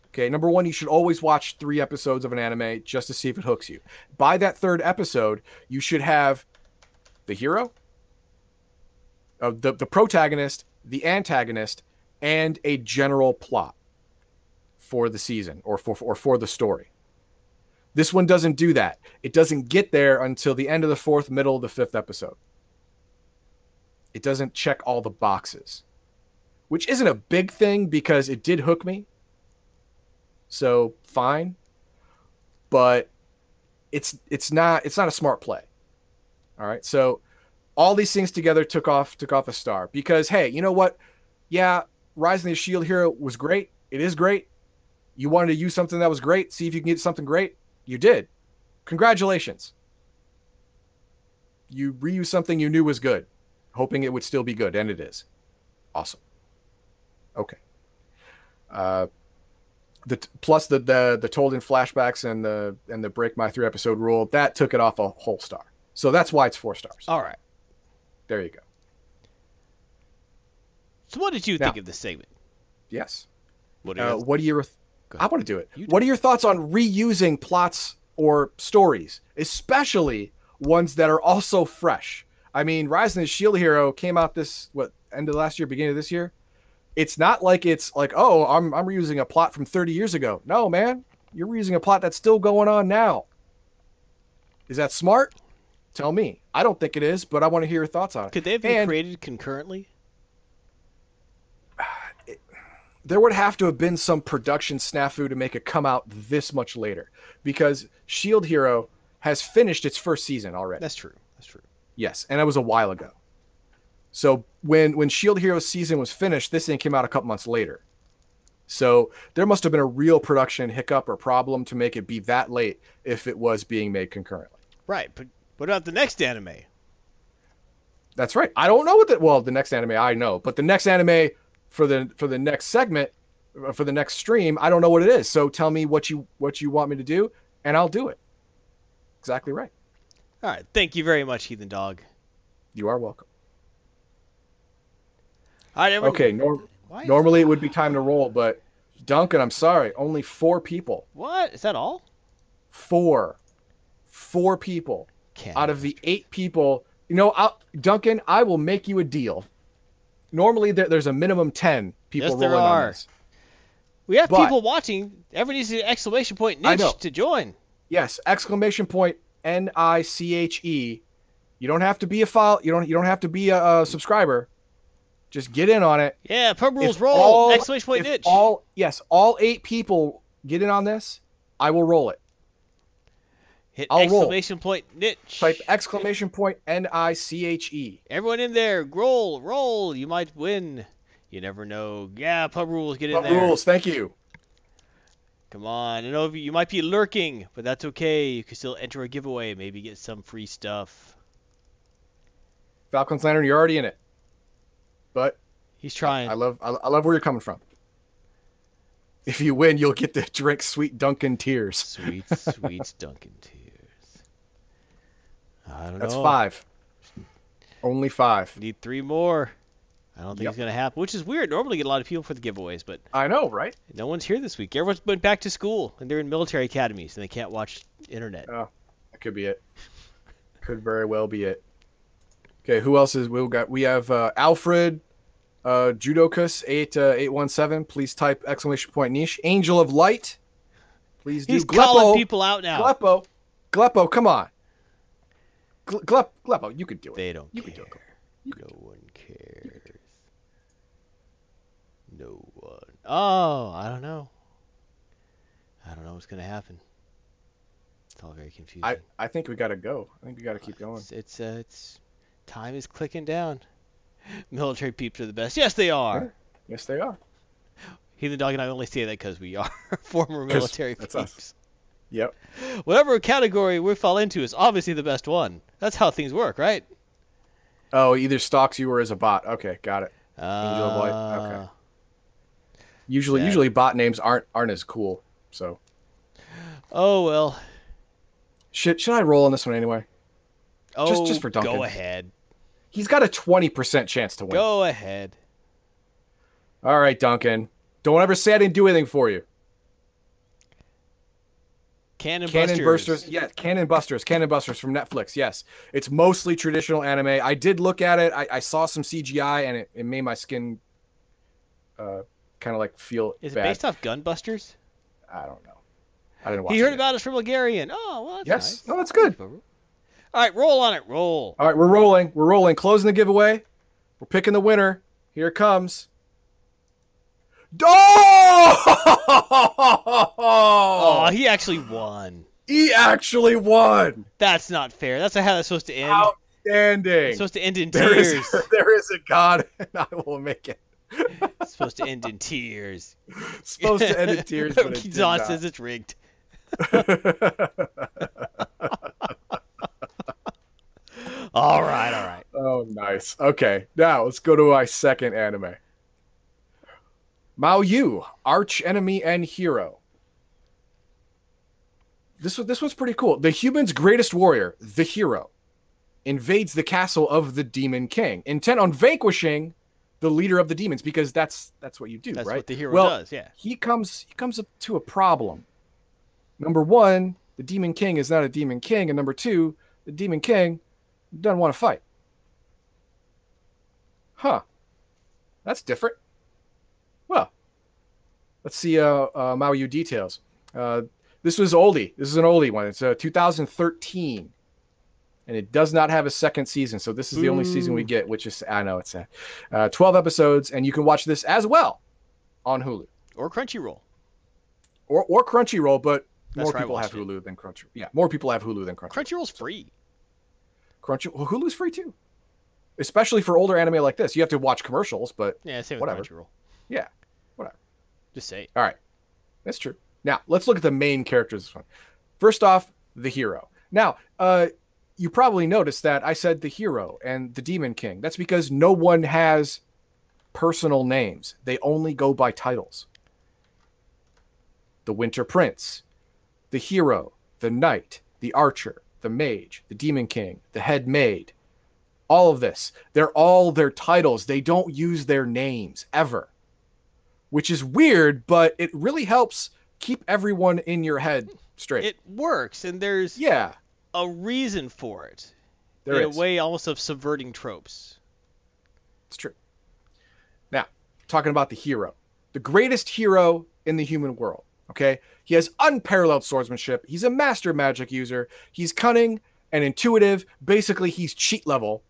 Okay, number one, you should always watch three episodes of an anime just to see if it hooks you. By that third episode, you should have the hero, uh, the the protagonist, the antagonist, and a general plot for the season or for or for the story. This one doesn't do that. It doesn't get there until the end of the fourth, middle of the fifth episode. It doesn't check all the boxes, which isn't a big thing because it did hook me. So fine, but it's it's not it's not a smart play. All right, so all these things together took off took off a star because hey, you know what? Yeah, Rising the Shield Hero was great. It is great. You wanted to use something that was great. See if you can get something great. You did. Congratulations. You reused something you knew was good, hoping it would still be good, and it is. Awesome. Okay. Uh, the plus the the the told in flashbacks and the and the break my three episode rule that took it off a whole star. So that's why it's four stars. All right. There you go. So what did you Now- think of this segment? Yes. What are Uh, your- what are your? I want to do it. You what are your thoughts on reusing plots or stories, especially ones that are also fresh? I mean, Rise of the Shield Hero came out this what end of last year, beginning of this year. It's not like it's like, oh, I'm I'm reusing a plot from 30 years ago. No, man, you're reusing a plot that's still going on now. Is that smart? Tell me. I don't think it is, but I want to hear your thoughts on it. Could they have been And- created concurrently? [SIGHS] there would have to have been some production snafu to make it come out this much later because Shield Hero has finished its first season already. That's true. That's true. Yes, and that was a while ago. So when when Shield Hero's season was finished, this thing came out a couple months later. So there must have been a real production hiccup or problem to make it be that late if it was being made concurrently. Right, but what about the next anime? That's right. I don't know what the well the next anime I know, but the next anime for the for the next segment uh, for the next stream, I don't know what it is. So tell me what you what you want me to do, and I'll do it. Exactly right. All right. Thank you very much, Heathen Dog. You are welcome. All right, everyone. Okay, norm- Why is- normally it would be time to roll, but Duncan, I'm sorry, only four people. What is that all? Four, four people Can't. out of the eight people. You know, I'll, Duncan, I will make you a deal. Normally there, there's a minimum ten people Yes, there rolling on are. this. we have but- people watching. Everyone needs an exclamation point niche to join. Yes, exclamation point N I C H E. You don't have to be a file. You don't. You don't have to be a, a subscriber. Just get in on it. Yeah, pub rules If roll. all- exclamation point niche. All yes, all eight people get in on this. I will roll it. Hit I'll roll. exclamation point niche. Type exclamation point N I C H E. Everyone in there, roll, roll. You might win. You never know. Yeah, pub rules. Get in there. Pub rules. Thank you. Come on. I know you you might be lurking, but that's okay. You can still enter a giveaway. Maybe get some free stuff. Falcon's Lantern, you're already in it. But He's trying. I love. I, I love where you're coming from. If you win, you'll get to drink sweet Duncan tears. Sweet, [LAUGHS] sweet Duncan tears. I don't know. That's five. Only five. Need three more. I don't think Yep. it's gonna happen, which is weird. Normally, get a lot of people for the giveaways, but I know, right? no one's here this week. Everyone's been back to school and they're in military academies and they can't watch internet. Oh, that could be it. Could very well be it. Okay, who else is we got? We have uh, Alfred, uh, Judokus eight uh, eight one seven. Please type exclamation point niche. Angel of Light. Please do. He's calling Gleppo. people out now. Gleppo. Gleppo, come on. Gle- Glep, Gleppo, you can do it. They don't You can care. do it. You can no one cares. No one. Oh, I don't know. I don't know what's gonna happen. It's all very confusing. I, I think we gotta go. I think we gotta keep going. It's it's, uh, it's time is clicking down. [LAUGHS] Military peeps are the best. Yes, they are. Yes, they are. Heathen Dog and I only say that because we are [LAUGHS] former military that's us. peeps. Yep. Whatever category we fall into is obviously the best one. That's how things work, right? Oh, either stalks you or is a bot. Okay, got it. Angel of Light, okay. Uh, Usually, Sad. usually bot names aren't aren't as cool. So Oh well. should should I roll on this one anyway? Oh, just for Duncan. go ahead. He's got a twenty percent chance to win. Go ahead. All right, Duncan. Don't ever say I didn't do anything for you. Cannon, Cannon Busters. Busters, yeah, Cannon Busters, Cannon Busters from Netflix. Yes, it's mostly traditional anime. I did look at it. I, I saw some CGI, and it, it made my skin uh, kind of like feel Is it based off Gunbusters? I don't know. I didn't watch. He heard about us from Bulgarian. Oh, well, that's Yes, nice. no, that's good. All right, roll on it. Roll. All right, we're rolling. We're rolling. Closing the giveaway. We're picking the winner. Here it comes. Oh, Oh! he actually won. He actually won. That's not fair. That's not how that's supposed to end. Outstanding. It's supposed to end in There is, tears. [LAUGHS] there is a God, [LAUGHS] and I will make it. it's supposed to end in tears. It's supposed to end in [LAUGHS] tears, but it did Don not. says it's rigged. All right, all right. oh, nice. Okay, now let's go to my second anime. Maoyu, arch enemy and hero. This was this was pretty cool. The human's greatest warrior, the hero, invades the castle of the Demon King, intent on vanquishing the leader of the demons, because that's that's what you do, That's right? what the hero well, does. Yeah. he comes he comes up to a problem. Number one, the Demon King is not a Demon King, and number two, the Demon King doesn't want to fight. Huh. That's different. Well, let's see uh, uh, Maoyu details. Uh, this was oldie. This is an oldie one. It's uh, 2013, and it does not have a second season. So this is the only season we get, which is I know it's sad. Uh, 12 episodes, and you can watch this as well on Hulu Or Crunchyroll. or or Crunchyroll, but That's more people have it. Hulu than Crunchyroll. Yeah, more people have Hulu than Crunchyroll. Crunchyroll's free. Crunchy well, Hulu's free too, especially for older anime like this. You have to watch commercials, but Yeah, same Whatever. with Crunchyroll. yeah, whatever. Just say it. All right, that's true. Now let's look at the main characters. This one. First off, the hero. Now, uh, you probably noticed that I said the hero and the Demon King. That's because no one has personal names. They only go by titles. The Winter Prince, the hero, the knight, the archer, the mage, the demon king, the head maid. All of this. They're all their titles. They don't use their names ever. Which is weird, but it really helps keep everyone in your head straight. It works, and there's yeah, a reason for it. there in is. a way almost of subverting tropes. It's true. Now, talking about the hero, the greatest hero in the human world. Okay, he has unparalleled swordsmanship. He's a master magic user. He's cunning and intuitive. Basically, he's cheat level,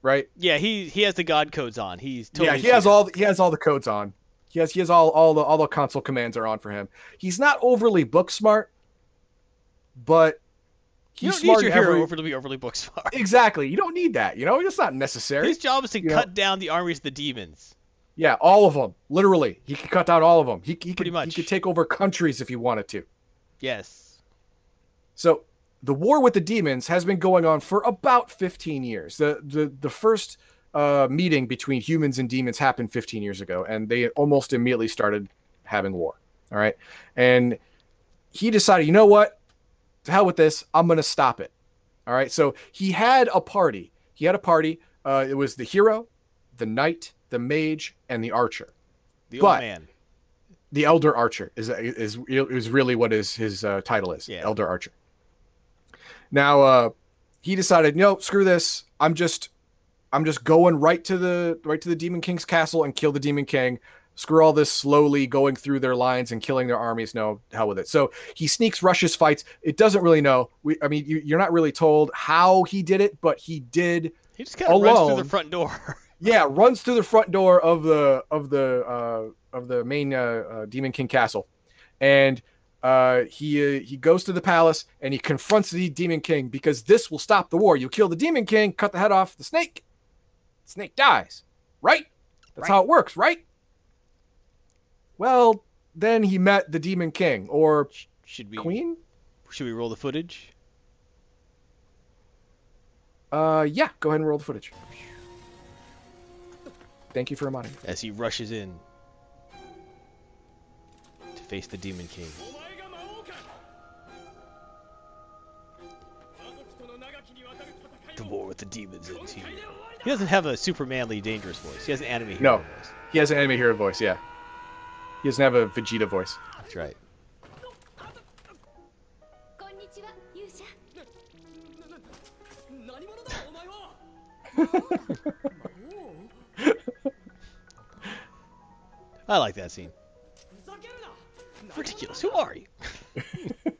right? Yeah, he he has the god codes on. He's totally yeah, he has all he has all the codes on. He has he has all all the all the console commands are on for him. He's not overly book smart, but You he's don't smart need your hero every- to be overly book smart. Exactly. You don't need that. You know, it's not necessary. His job is to you know- cut down the armies of the demons. Yeah, all of them. Literally, he could cut down all of them. He, he could much. he could take over countries if he wanted to. Yes. So the war with the demons has been going on for about 15 years. The the the first uh, meeting between humans and demons happened 15 years ago, and they almost immediately started having war. All right, and he decided, you know what? To hell with this. I'm gonna stop it. All right. So he had a party. He had a party. Uh, it was the hero, the knight, the mage, and the archer. The But- old man. the elder archer is is is really what his his uh, title is Yeah. elder archer now uh he decided no screw this i'm just i'm just going right to the right to the demon king's castle and kill the demon king screw all this slowly going through their lines and killing their armies no hell with it so he sneaks rushes fights it doesn't really know we i mean you, you're not really told how he did it but he did He just kind of runs through the front door. [LAUGHS] yeah, runs through the front door of the of the uh, of the main uh, uh, Demon King castle, and uh, he uh, he goes to the palace and he confronts the demon king because this will stop the war. You kill the demon king, cut the head off the snake, snake dies, right? That's Right. how it works, right? Well, then he met the demon king or Should we queen. should we roll the footage? Uh, yeah, go ahead and roll the footage. Thank you for reminding me. As he rushes in to face the Demon King. The war with the demons in here. He doesn't have a super manly, dangerous voice. He has an anime hero no. voice. He has an anime hero voice, yeah. He doesn't have a Vegeta voice. That's right. [LAUGHS] [LAUGHS] [LAUGHS] I like that scene. Ridiculous. Who are you? [LAUGHS]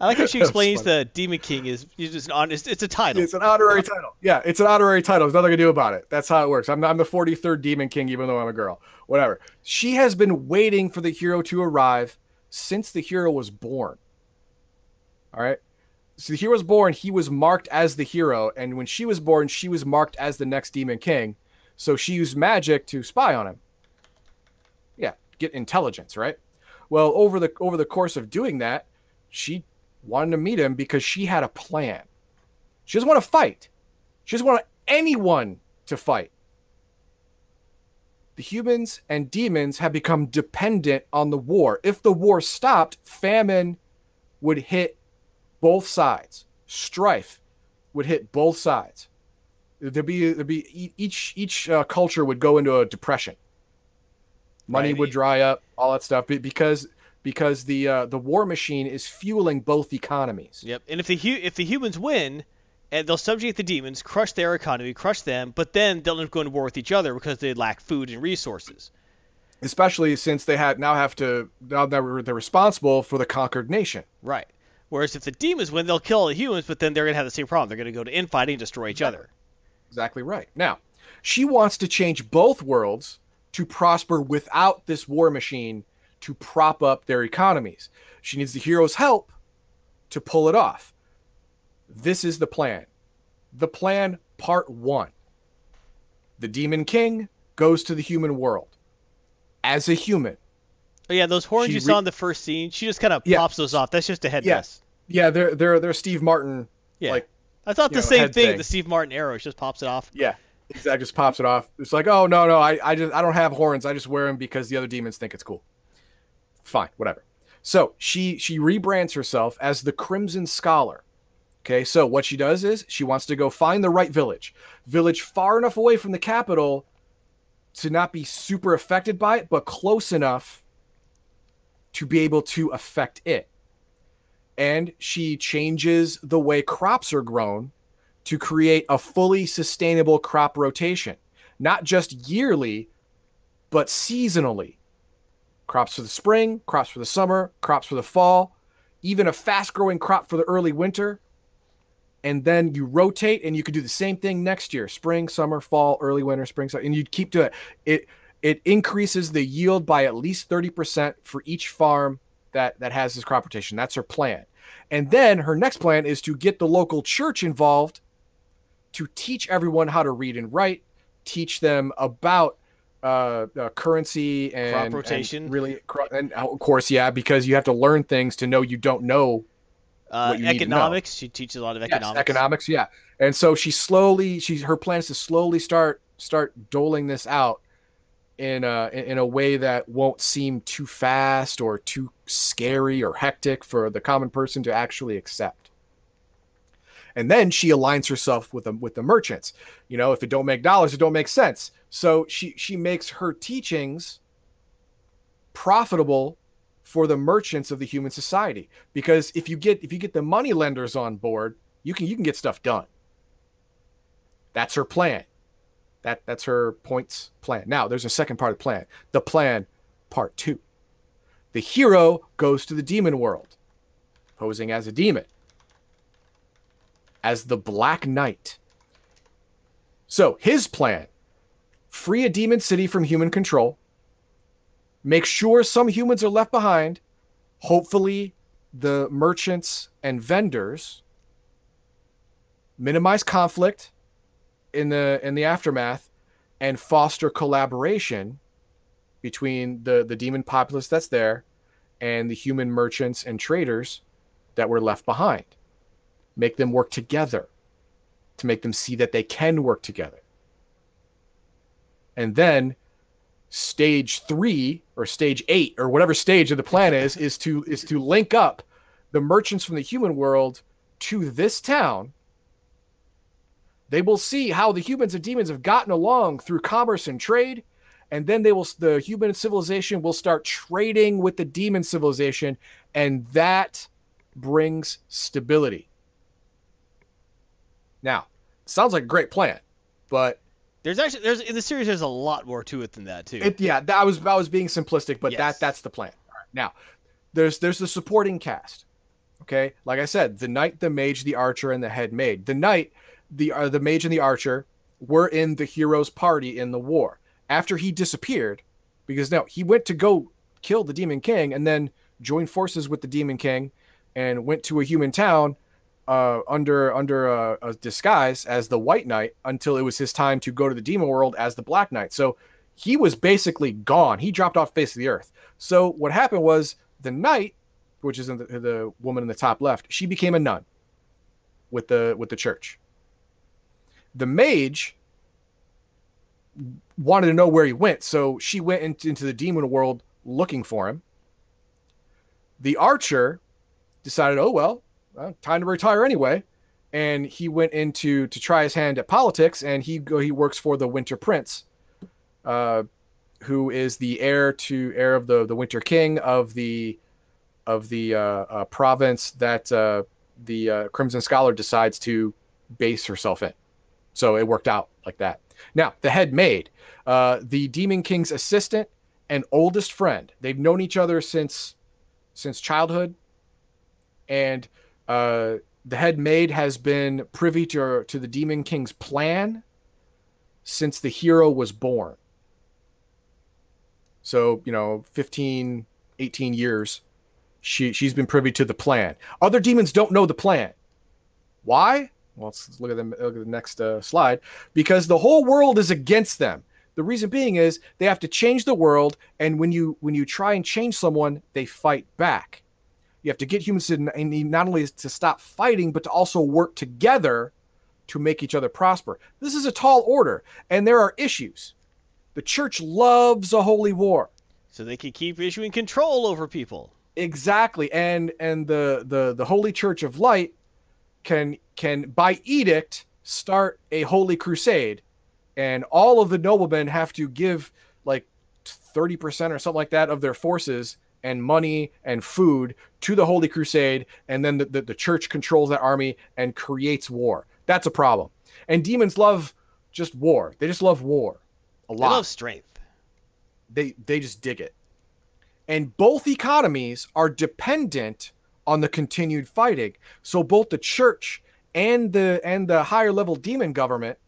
I like how she explains the Demon King is just an honest. It's a title. It's an honorary title. Yeah, it's an honorary title. There's nothing to do about it. That's how it works. I'm, I'm the 43rd Demon King, even though I'm a girl. Whatever. She has been waiting for the hero to arrive since the hero was born. All right. So the hero was born. He was marked as the hero, and when she was born, she was marked as the next Demon King. So she used magic to spy on him. Yeah, get intelligence, right? Well, over the over the course of doing that, she wanted to meet him because she had a plan. She doesn't want to fight. She doesn't want anyone to fight. The humans and demons have become dependent on the war. If the war stopped, famine would hit both sides. Strife would hit both sides. There'd be there'd be each each uh, culture would go into a depression. Money would dry up, all that stuff, because because the uh, the war machine is fueling both economies. Yep. And if the hu- if the humans win, and they'll subjugate the demons, crush their economy, crush them, but then they'll end up going to war with each other because they lack food and resources. especially since they had now have to now that we're- they're responsible for the conquered nation. Right. Whereas if the demons win, they'll kill all the humans, but then they're going to have the same problem. They're going to go to infighting and destroy each other. Exactly right. Now, she wants to change both worlds to prosper without this war machine to prop up their economies. She needs the hero's help to pull it off. This is the plan. The plan part 1. The demon king goes to the human world as a human. Oh yeah, those horns you saw in the first scene, she just kind of Yeah. pops those off. That's just a headdress. Yeah, they're they're they're Steve Martin Yeah. like I thought the know, same thing. thing. The Steve Martin arrow just pops it off. Yeah, exactly. Just pops it off. It's like, oh no, no, I, I just I don't have horns. I just wear them because the other demons think it's cool. Fine, whatever. So she she rebrands herself as the Crimson Scholar. Okay, so what she does is she wants to go find the right village, village far enough away from the capital to not be super affected by it, but close enough to be able to affect it. And she changes the way crops are grown to create a fully sustainable crop rotation, not just yearly, but seasonally. Crops for the spring, crops for the summer, crops for the fall, even a fast growing crop for the early winter. And then you rotate and you could do the same thing next year spring, summer, fall, early winter, spring, summer, and you keep doing it. It it increases the yield by at least 30% for each farm that that has this crop rotation. That's her plan. And then her next plan is to get the local church involved to teach everyone how to read and write, teach them about uh, uh, currency and Crop and rotation. really, cro- and of course, yeah, because you have to learn things to know you don't know Uh, you need know. economics. She teaches a lot of Yes, economics. economics, yeah. And so she slowly, she's her plan is to slowly start start doling this out in a in a way that won't seem too fast or too scary or hectic for the common person to actually accept. And then she aligns herself with the with the merchants. You know, if it don't make dollars, it don't make sense. So she she makes her teachings profitable for the merchants of the human society because if you get if you get the money lenders on board you can you can get stuff done that's her plan that that's her points plan. Now there's a second part of the plan. The plan part 2 the hero goes to the demon world posing as a demon as the black knight. So his plan free a demon city from human control make sure some humans are left behind. Hopefully, the merchants and vendors minimize conflict in the in the aftermath and foster collaboration between the the demon populace that's there and the human merchants and traders that were left behind. Make them work together to make them see that they can work together. And then stage three or stage eight or whatever stage of the plan is is to is to link up the merchants from the human world to this town they will see how the humans and demons have gotten along through commerce and trade and then they will the human civilization will start trading with the demon civilization and that brings stability now sounds like a great plan but There's actually there's in the series there's a lot more to it than that too. it, yeah, that I was I was being simplistic, but Yes. that that's the plan. Right. Now, there's there's the supporting cast. Okay, like I said, the knight, the mage, the archer, and the head maid. The knight, the uh, the mage, and the archer were in the hero's party in the war. After he disappeared, because no, he went to go kill the demon king, and then joined forces with the demon king, and went to a human town uh, under under a, a disguise as the White Knight until it was his time to go to the demon world as the Black Knight. So he was basically gone. He dropped off face of the earth. So what happened was the knight, which is in the, the woman in the top left, she became a nun with the with the church. The mage wanted to know where he went, so she went into, into the demon world looking for him. The archer decided, oh well, well, time to retire anyway, and he went into to try his hand at politics, and he he works for the Winter Prince, uh, who is the heir to heir of the the Winter King of the of the uh, uh, province that uh, the uh, Crimson Scholar decides to base herself in. So it worked out like that. Now the head maid, uh, the Demon King's assistant and oldest friend. They've known each other since since childhood, and uh, the head maid has been privy to to the Demon King's plan since the hero was born. So, you know, 15, 18 years, she, she's been privy to the plan. Other demons don't know the plan. Why? Well, let's look at the, look at the next uh, slide. Because the whole world is against them. The reason being is they have to change the world, and when you when you try and change someone, they fight back. You have to get humans to not only to stop fighting, but to also work together to make each other prosper. This is a tall order, and there are issues. The church loves a holy war. so they can keep issuing control over people. Exactly. And and the the the Holy Church of Light can can by edict start a holy crusade and all of the noblemen have to give like 30% or something like that of their forces and money and food to the holy crusade and then the, the, the church controls that army and creates war that's a problem and demons love just war they just love war a lot. They love strength. they they just dig it. And both economies are dependent on the continued fighting. So both the church and the and the higher level demon government,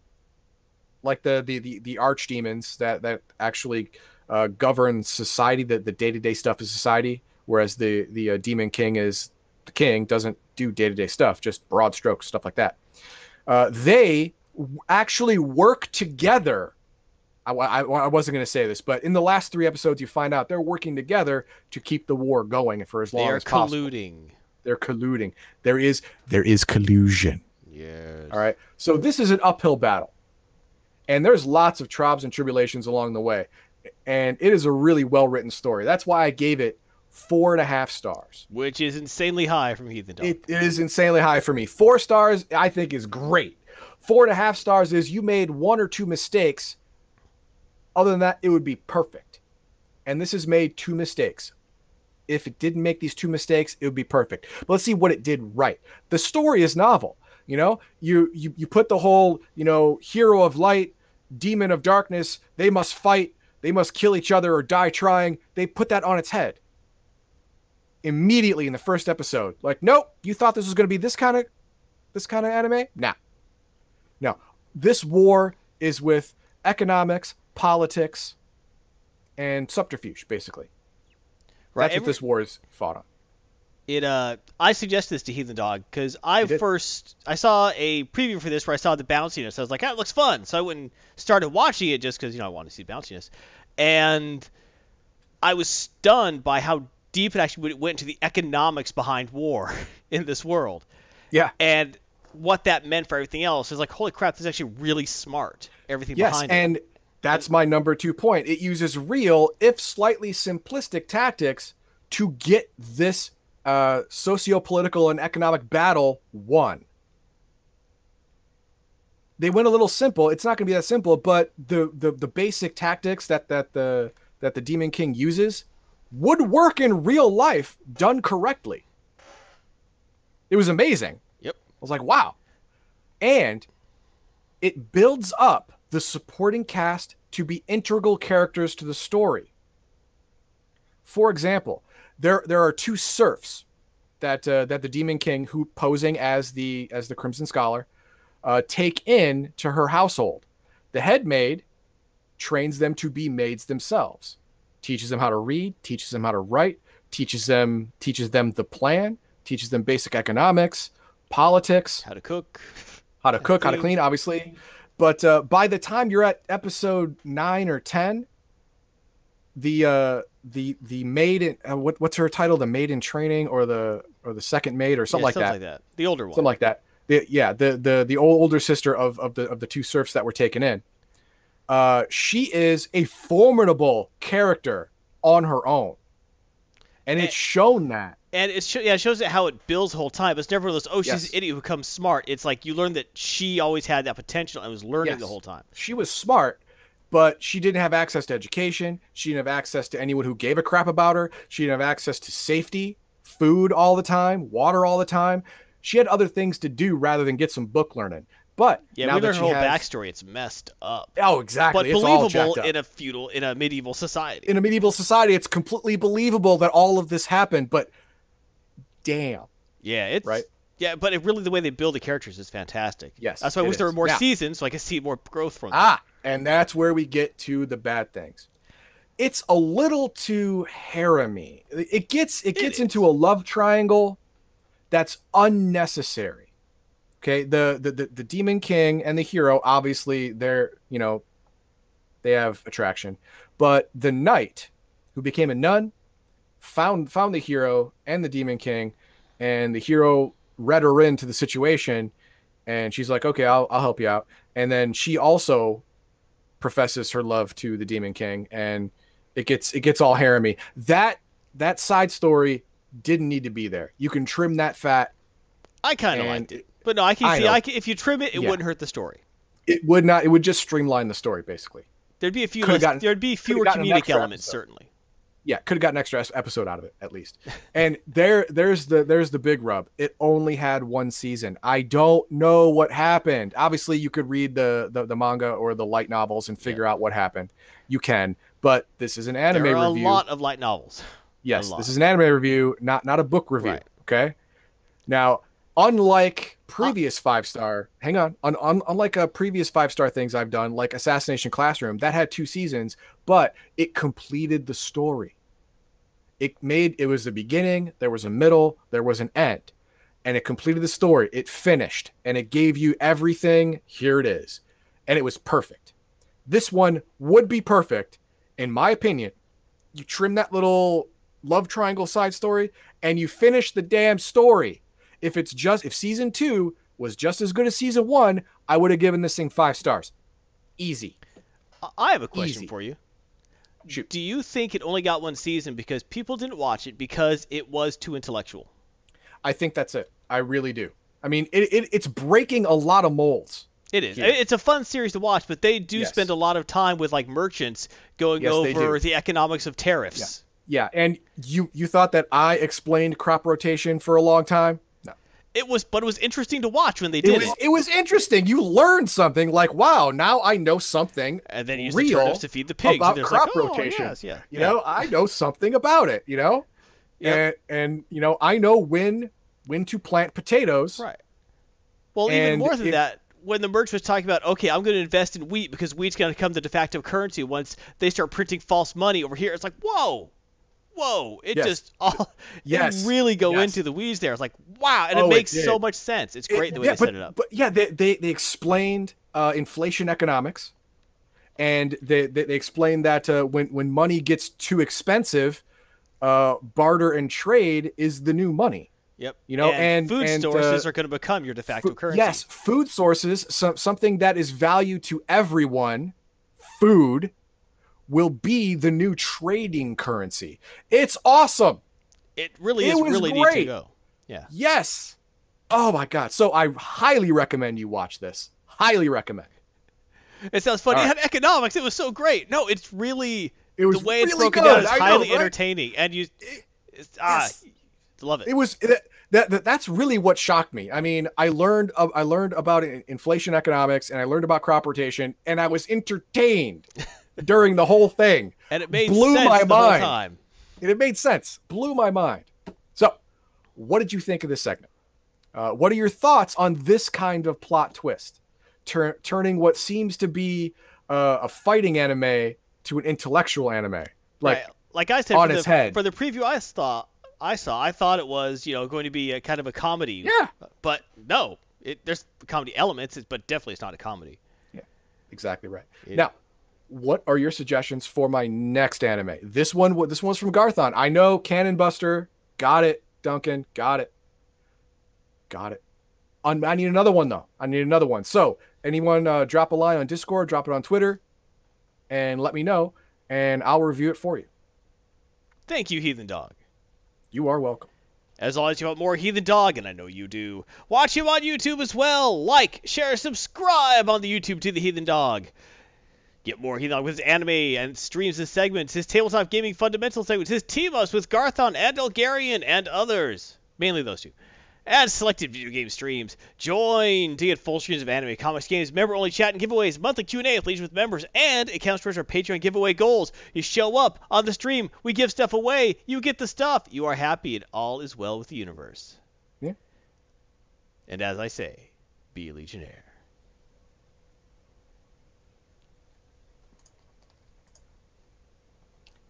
like the the the, the archdemons that that actually uh, govern society, the the day to day stuff of society, whereas the the uh, demon king is the king doesn't do day to day stuff, just broad strokes stuff like that. Uh, they actually work together I, I, I wasn't going to say this, but in the last three episodes, you find out they're working together to keep the war going for as long as possible. They're colluding. They're colluding. There is there is collusion. Yes. All right. So this is an uphill battle, and there's lots of trials and tribulations along the way, and it is a really well written story. That's why I gave it four and a half stars. Which is insanely high from Heathen Dog. It, it is insanely high for me. Four stars, I think, is great. Four and a half stars is you made one or two mistakes. Other than that, it would be perfect. And this has made two mistakes. If it didn't make these two mistakes, it would be perfect. But let's see what it did right. The story is novel. You know, you you you put the whole you know hero of light, demon of darkness. They must fight. They must kill each other or die trying. They put that on its head immediately in the first episode. Like, nope, you thought this was going to be this kind of this kind of anime? Nah. No. This war is with economics, politics, and subterfuge, basically. Right. That's what this war is fought on. it uh I suggested this to Heathen Dog because I first I saw a preview for this where I saw the bounciness. I was like, that looks fun. So I went and started watching it just because you know I wanted to see bounciness, and I was stunned by how deep it actually went into the economics behind war [LAUGHS] in this world Yeah. and what that meant for everything else. It's like, holy crap, this is actually really smart. Everything Yes, behind it. and that's my number two point. It uses real, if slightly simplistic, tactics to get this uh, socio-political and economic battle won. They went a little simple. It's not going to be that simple, but the, the the basic tactics that that the that the Demon King uses would work in real life done correctly. It was amazing. Yep. I was like, wow. And it builds up the supporting cast to be integral characters to the story. For example, there there are two serfs that uh, that the Demon King, who posing as the as the Crimson Scholar, uh, take in to her household. The head maid trains them to be maids themselves, teaches them how to read, teaches them how to write, teaches them teaches them the plan, teaches them basic economics, politics, how to cook. how to cook, how to [LAUGHS] clean, obviously. But uh, by the time you're at episode nine or ten, the uh, the the maid in uh, what what's her title? The maid in training, or the or the second maid, or something Yeah, like something that. like that. The older one. Something like that. The, yeah, the the the old, older sister of of the of the two serfs that were taken in. Uh, she is a formidable character on her own, and And- it's shown that. And it yeah, it shows it how it builds the whole time. It's never those, oh, she's Yes. an idiot who becomes smart. It's like you learn that she always had that potential and was learning Yes. the whole time. she was smart, but she didn't have access to education. She didn't have access to anyone who gave a crap about her. She didn't have access to safety, food all the time, water all the time. She had other things to do rather than get some book learning. But Yeah, now we learn her whole has- backstory. It's messed up, Oh, exactly. but it's believable in a feudal, in a medieval society. in a medieval society, it's completely believable that all of this happened. But damn, yeah, it's Right. Yeah, but it really the way they build the characters is fantastic. Yes, that's why I wish there were more seasons so I could see more growth from them. Ah, and that's where we get to the bad things. It's a little too harem-y. It gets it It gets is. into a love triangle that's unnecessary. Okay, the, the the the demon king and the hero obviously they're you know they have attraction, but the knight who became a nun found found the hero and the demon king, and the hero read her into the situation, and she's like, okay, I'll I'll help you out, and then she also professes her love to the demon king, and it gets it gets all harem-y. That that side story didn't need to be there. You can trim that fat. I kind of liked it, but no, I can I see. know. I can, if you trim it, it Yeah. wouldn't hurt the story. It would not. It would just streamline the story basically. There'd be a few. Less- gotten- there'd be fewer comedic elements, episode. certainly. Yeah, could have gotten an extra episode out of it at least. And there, there's the there's the big rub. It only had one season. I don't know what happened. Obviously, you could read the the, the manga or the light novels and figure out what happened. You can, but this is an anime there are review. a lot of light novels. Yes, this is an anime review, not not a book review. Right. Okay. Now, unlike previous five star, hang on, un, un, unlike uh, previous five star things I've done, like Assassination Classroom, that had two seasons, but it completed the story. It made it was the beginning, there was a middle, there was an end, and it completed the story. It finished, and it gave you everything. Here it is, and it was perfect. This one would be perfect, in my opinion. You trim that little love triangle side story and you finish the damn story. If it's just if season 2 was just as good as season 1, I would have given this thing 5 stars. Easy. I- have a question Easy. for you. Shoot. Do you think it only got one season because people didn't watch it because it was too intellectual? I think that's it. I really do. I mean, it, it it's breaking a lot of molds. It is. Yeah. It's a fun series to watch, but they do Yes. spend a lot of time with like merchants going Yes, over the economics of tariffs. Yeah. Yeah, and you you thought that I explained crop rotation for a long time? It was, but it was interesting to watch when they It did was it. it was interesting. You learned something like, wow, now I know something And then you use real the to feed the pigs. about crop like, oh, rotation. Yes, yeah. You yeah. know, I know something about it, you know? Yep. And and you know, I know when when to plant potatoes. Right. Well, even more than if- that, when the merch was talking about, okay, I'm going to invest in wheat because wheat's going to become the de facto currency once they start printing false money over here. It's like, whoa, whoa! It Yes. just all [LAUGHS] Yes. it really go Yes. into the weeds there. It's like, wow, and Oh, it it makes did. so much sense. It's great It- the way yeah, they but, set it up. But yeah, they they, they explained uh, inflation economics, and they they, they explained that uh, when when money gets too expensive, uh, barter and trade is the new money. Yep. you know, and- food and, sources uh, are going to become your de facto currency. Yes, food sources, so, something that is value to everyone, food, will be the new trading currency. It's awesome. It really It is really neat to great. go. Yeah. Yes. Oh my god. So I highly recommend you watch this. Highly recommend. It sounds funny. It right. had economics. It was so great. No, it's really It was the way it's broken good. down is I know, highly right? entertaining, and you, it's, ah, yes. love it. It was that, that, that that's really what shocked me. I mean, I learned of, I learned about inflation economics and I learned about crop rotation and I was entertained [LAUGHS] during the whole thing. and it made blew my mind. time. And it made sense. Blew my mind. So, what did you think of this segment? Uh, what are your thoughts on this kind of plot twist, Tur- turning what seems to be uh, a fighting anime to an intellectual anime? Like, right. like I said, on for its the, head. for the preview I saw, I saw, I thought it was, you know, going to be a kind of a comedy. yeah, But no, it, there's comedy elements, but definitely it's not a comedy. Yeah, exactly right. It- now, what are your suggestions for my next anime? This one, this one's from Garthon. I know Cannon Buster. Got it, Duncan. Got it. Got it. I need another one though. I need another one. So, anyone uh, drop a line on Discord, drop it on Twitter, and let me know, and I'll review it for you. Thank you, Heathen Dog. You are welcome. As always, you want more Heathen Dog, and I know you do. Watch him on YouTube as well. Like, share, subscribe on the YouTube to the Heathen Dog. Get more Heathen with his anime and streams and segments, his tabletop gaming fundamental segments, his team ups with Garthon and Elgarian and others. Mainly those two. And selected video game streams. Join to get full streams of anime, comics, games, member-only chat and giveaways, monthly Q&A with Legion with members, and accounts towards our Patreon giveaway goals. You show up on the stream, we give stuff away, you get the stuff, you are happy, and all is well with the universe. Yeah. And as I say, be a Legionnaire.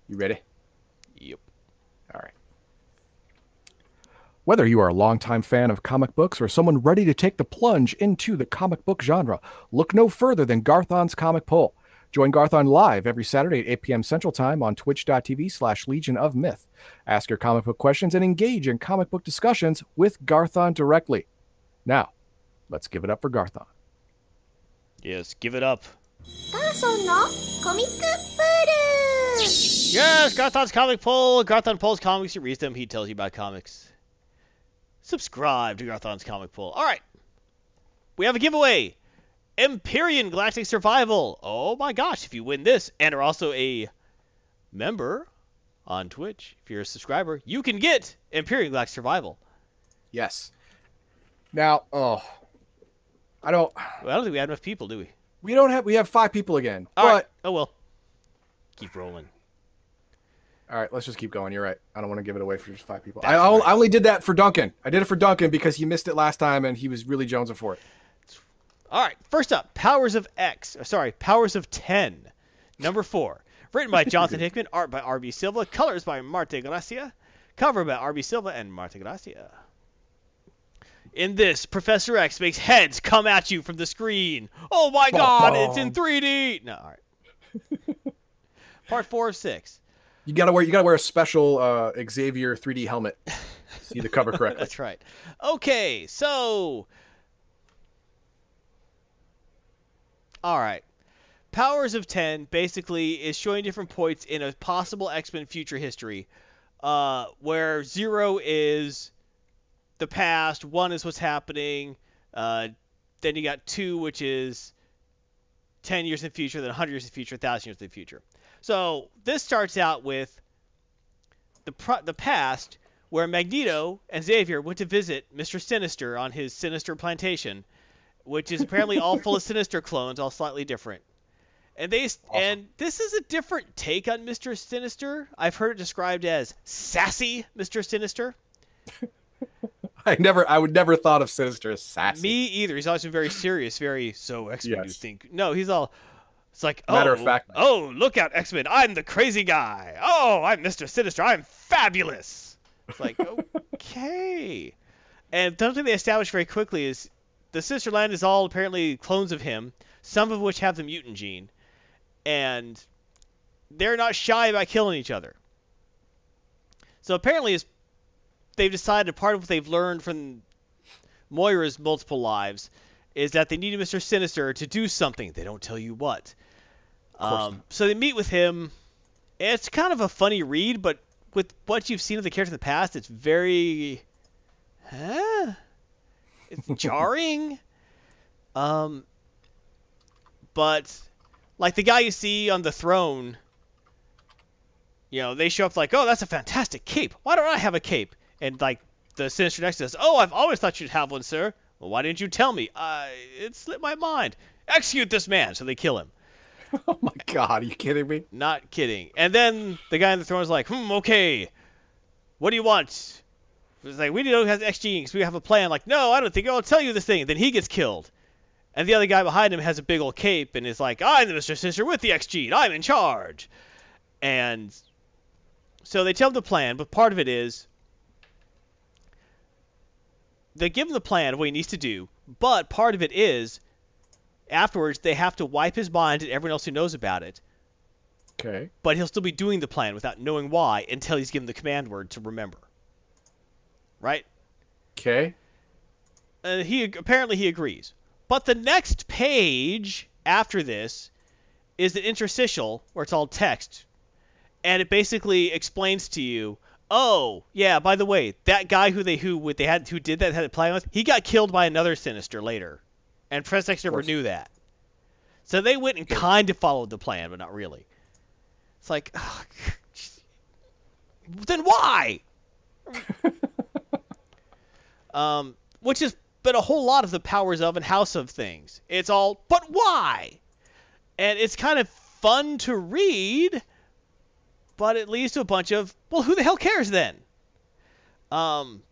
You ready? Yep. All right. Whether you are a longtime fan of comic books or someone ready to take the plunge into the comic book genre, look no further than Garthon's Comic Poll. Join Garthon live every Saturday at 8 p.m. Central Time on twitch.tv slash Legion of Myth. Ask your comic book questions and engage in comic book discussions with Garthon directly. Now, let's give it up for Garthon. Yes, give it up. Pool! Yes, Garthon's Comic Pool. Garthon pulls comics. He read them. He tells you about comics. Subscribe to Garthon's Comic Pool. All right. We have a giveaway. Empyrion Galactic Survival. Oh my gosh, if you win this and are also a member on Twitch, if you're a subscriber, you can get Empyrion Galactic Survival. Yes. Now, oh, I don't. Well, I don't think we had enough people, do we? We don't have. We have five people again. All but right. Oh well. Keep rolling. All right, let's just keep going. You're right. I don't want to give it away for just five people. I, only, right. I only did that for Duncan. I did it for Duncan because he missed it last time and he was really jonesing for it. All right, first up, Powers of X. Sorry, Powers of 10. Number 4. Written by [LAUGHS] Jonathan Hickman, art by R.B. Silva, colors by Marte Gracia, cover by R.B. Silva and Marte Gracia. In this, Professor X makes heads come at you from the screen. Oh my god, it's in 3D! No, all right. [LAUGHS] Part 4 of 6. You gotta wear. You gotta wear a special uh, Xavier 3D helmet. See the cover [LAUGHS] correctly. That's right. Okay, so. All right. Powers of 10 basically is showing different points in a possible X Men future history uh, where zero is the past, one is what's happening, uh, then you got two, which is 10 years in the future, then 100 years in the future, 1,000 years in the future. So this starts out with the, pro- the past where Magneto and Xavier went to visit Mr. Sinister on his Sinister plantation, which is apparently all full of [LAUGHS] Sinister clones, all slightly different. And they and this is a different take on Mr. Sinister. I've heard it described as sassy Mr. Sinister. [LAUGHS] [LAUGHS] I never, I would never thought of Sinister as sassy. Me either. He's always been very serious, very so X Men. You think? No, he's all. It's like, oh, Matter oh, of fact. oh, look out, X Men! I'm the crazy guy. Oh, I'm Mister Sinister. I'm fabulous. It's like, [LAUGHS] okay. And something they established very quickly is the Sinister Land is all apparently clones of him, some of which have the mutant gene, and they're not shy about killing each other. So apparently, it's, they've decided part of what they've learned from Moira's multiple lives is that they need Mr. Sinister to do something. They don't tell you what. Um, so they meet with him. It's kind of a funny read, but with what you've seen of the character in the past, it's very, huh? It's [LAUGHS] jarring. Um, but like the guy you see on the throne, you know, they show up like, oh, that's a fantastic cape. Why don't I have a cape? And like the Sinister next says, oh, I've always thought you'd have one, sir. Well, why didn't you tell me? Uh, it slipped my mind. Execute this man. So they kill him. [LAUGHS] oh my god, are you kidding me? Not kidding. And then the guy in the throne is like, hmm, okay. What do you want? It's like, we need to know who has X genes. We have a plan. Like, no, I don't think I'll tell you this thing. Then he gets killed. And the other guy behind him has a big old cape and is like, I'm the Mr. Sister with the X gene. I'm in charge. And so they tell him the plan, but part of it is they give him the plan of what he needs to do, but part of it is afterwards they have to wipe his mind and everyone else who knows about it Okay. but he'll still be doing the plan without knowing why until he's given the command word to remember. Right? Okay. Uh, he apparently he agrees. But the next page after this is an interstitial where it's all text, and it basically explains to you, oh yeah, by the way, that guy who they who they had who did that had a plan with, he got killed by another Sinister later, and Press X never knew that. So they went and kind of followed the plan, but not really. It's like, [LAUGHS] then why? [LAUGHS] um, which has been a whole lot of the powers of and house of things. It's all, but why? And it's kind of fun to read, but it leads to a bunch of, well, who the hell cares then? Um,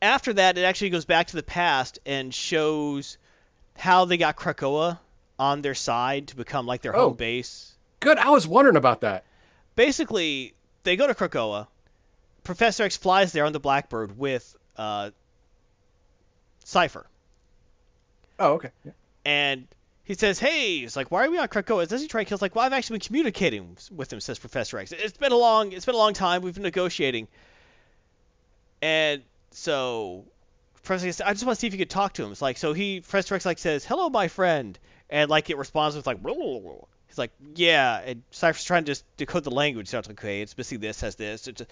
after that, it actually goes back to the past and shows how they got Krakoa on their side to become like their Oh. home base Good. I was wondering about that. basically they go to Krakoa. Professor X flies there on the Blackbird with uh, Cypher, Oh, okay. Yeah. and he says, "Hey, it's like, why are we on Krakoa?" Does he try to kill? It's like, well, I've actually been communicating with him," says Professor X. It's been a long, it's been a long time. We've been negotiating, and so Professor X, I just want to see if you could talk to him. It's like, so he, Professor X, like says, "Hello, my friend," and like it responds with like, [LAUGHS] he's like, "Yeah," and Cypher's trying to just decode the language. So it's like, okay, it's missing this, has this. It's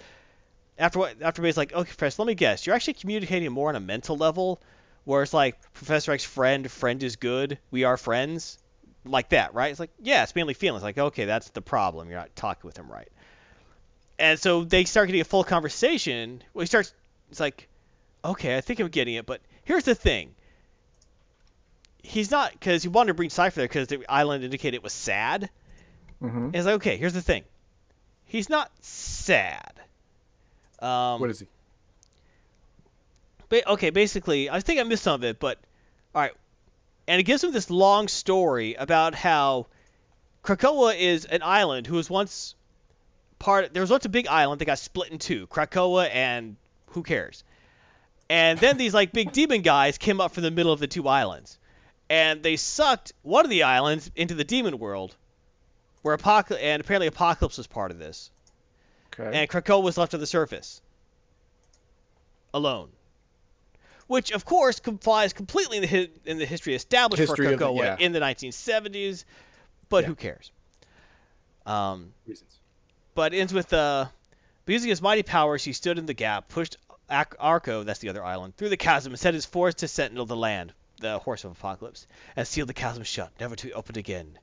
after what, after he's like, okay, Professor, let me guess, you're actually communicating more on a mental level, where it's like Professor X friend, friend is good, we are friends, like that, right? It's like, yeah, it's mainly feelings. Like, okay, that's the problem. You're not talking with him right. And so they start getting a full conversation. Well, he starts. It's like, okay, I think I'm getting it, but here's the thing. He's not because he wanted to bring Cypher there because the island indicated it was sad. hmm And it's like, okay, here's the thing. He's not sad. Um, What is he? Ba- okay, basically, I think I missed some of it, but all right. And it gives him this long story about how Krakoa is an island who was once part. There was once a big island that got split in two, Krakoa and who cares? And then these like big demon guys came up from the middle of the two islands, and they sucked one of the islands into the demon world, where Apocalypse and apparently Apocalypse was part of this Okay. and Krakoa was left on the surface alone. Which, of course, complies completely in the, in the history established History for of the- Krakoa yeah. in the 1970s, but Yeah. who cares? Um, Reasons. but it ends with uh, using his mighty powers, he stood in the gap, pushed Ar- Arakko, that's the other island, through the chasm, and set his force to sentinel the land, the Horse of Apocalypse, and sealed the chasm shut, never to be opened again.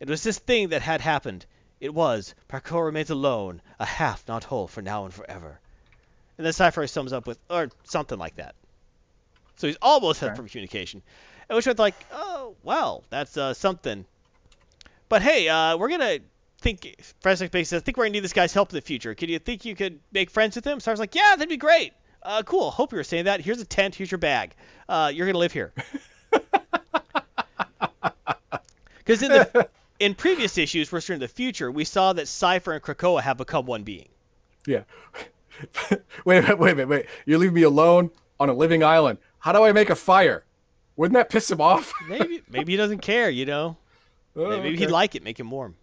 It was this thing that had happened. It was, Parkour remains alone, a half not whole for now and forever. And then Cypher sums up with, or something like that. So he's almost had Okay. from communication. At which I was like, oh, well, that's uh, something. But hey, uh, we're gonna think Fresnick Base says, I think we're gonna need this guy's help in the future. Can you think you could make friends with him? So I was like, yeah, that'd be great. uh, cool. Hope you were saying that. Here's a tent. Here's your bag. Uh, you're gonna live here. [LAUGHS] Because in the in previous issues, we're in the future, we saw that Cypher and Krakoa have become one being. Yeah. [LAUGHS] wait a minute, wait a minute, wait. You leave me alone on a living island. How do I make a fire? Wouldn't that piss him off? [LAUGHS] Maybe maybe he doesn't care. You know. oh, Maybe okay. he'd like it, make him warm.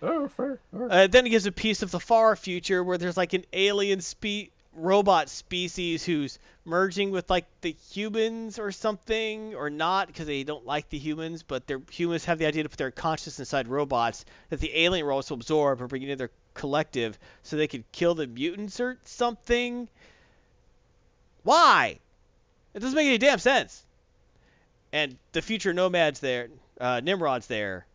Oh, fair. Right. Uh, then he gives a piece of the far future where there's like an alien spe- robot species who's merging with like the humans or something, or not because they don't like the humans, but their humans have the idea to put their consciousness inside robots that the alien robots will absorb and bring into their collective so they could kill the mutants or something. Why? It doesn't make any damn sense. And the future nomads there, uh, Nimrod's there.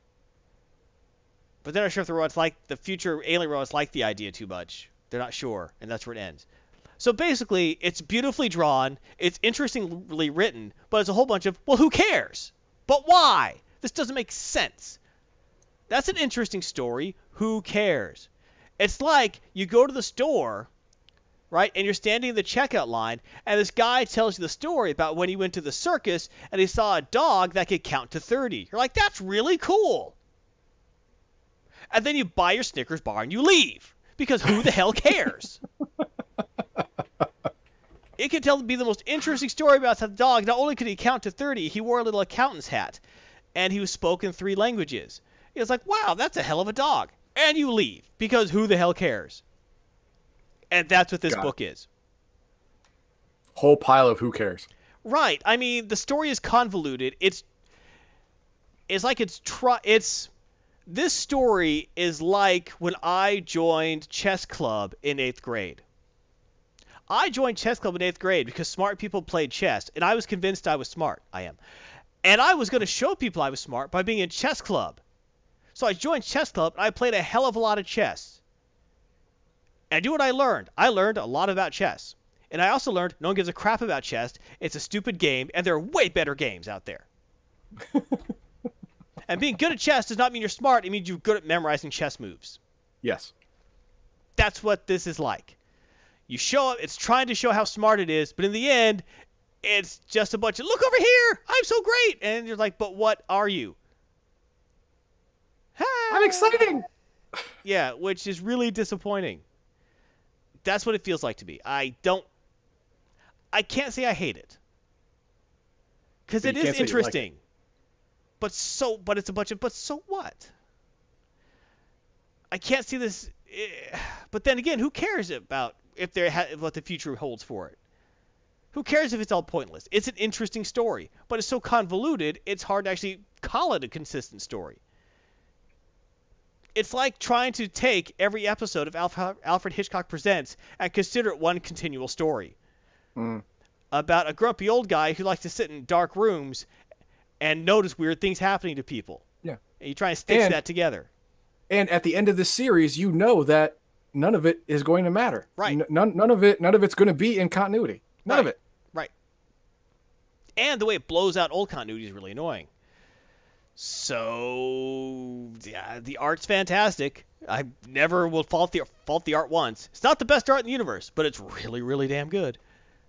But they're not sure if the robots like the future alien robots like the idea too much. They're not sure, and that's where it ends. So basically, it's beautifully drawn, it's interestingly written, but it's a whole bunch of well, who cares? But why? This doesn't make sense. That's an interesting story. Who cares? It's like you go to the store, right, and you're standing in the checkout line, and this guy tells you the story about when he went to the circus and he saw a dog that could count to 30. You're like, that's really cool and then you buy your Snickers bar and you leave because who the hell cares? it could tell be the most interesting story about that dog. Not only could he count to 30, he wore a little accountant's hat, and he was spoken three languages. It was like, wow, that's a hell of a dog, and you leave because who the hell cares? And that's what this book is. Whole pile of who cares. Right. I mean, the story is convoluted. It's it's like it's try it's this story is like when I joined chess club in 8th grade. I joined chess club in 8th grade because smart people played chess and I was convinced I was smart. I am. And I was going to show people I was smart by being in chess club. So I joined chess club and I played a hell of a lot of chess. And I do what I learned. I learned a lot about chess. And I also learned no one gives a crap about chess. It's a stupid game, and there are way better games out there. [LAUGHS] and being good at chess does not mean you're smart. It means you're good at memorizing chess moves. Yes. That's what this is like. You show up, it's trying to show how smart it is, but in the end, it's just a bunch of, look over here, I'm so great. And you're like, but what are you? I'm exciting. [LAUGHS] Yeah, which is really disappointing. That's what it feels like to me. I don't. I can't say I hate it. Because it is it you is can't say you like it. interesting. But so, but it's a bunch of, but so what? I can't see this. eh, But then again, who cares about if there ha- what the future holds for it? Who cares if it's all pointless? It's an interesting story, but it's so convoluted, it's hard to actually call it a consistent story it's like trying to take every episode of Alf- Alfred Hitchcock Presents and consider it one continual story Mm. about a grumpy old guy who likes to sit in dark rooms and notice weird things happening to people. Yeah. And you try and stitch And- that together. And at the end of the series, you know that none of it is going to matter. Right. N- none, none of it, none of it's going to be in continuity. None of it. Right. And the way it blows out old continuity is really annoying. So yeah, the art's fantastic. I never will fault the fault the art once. It's not the best art in the universe, but it's really, really damn good.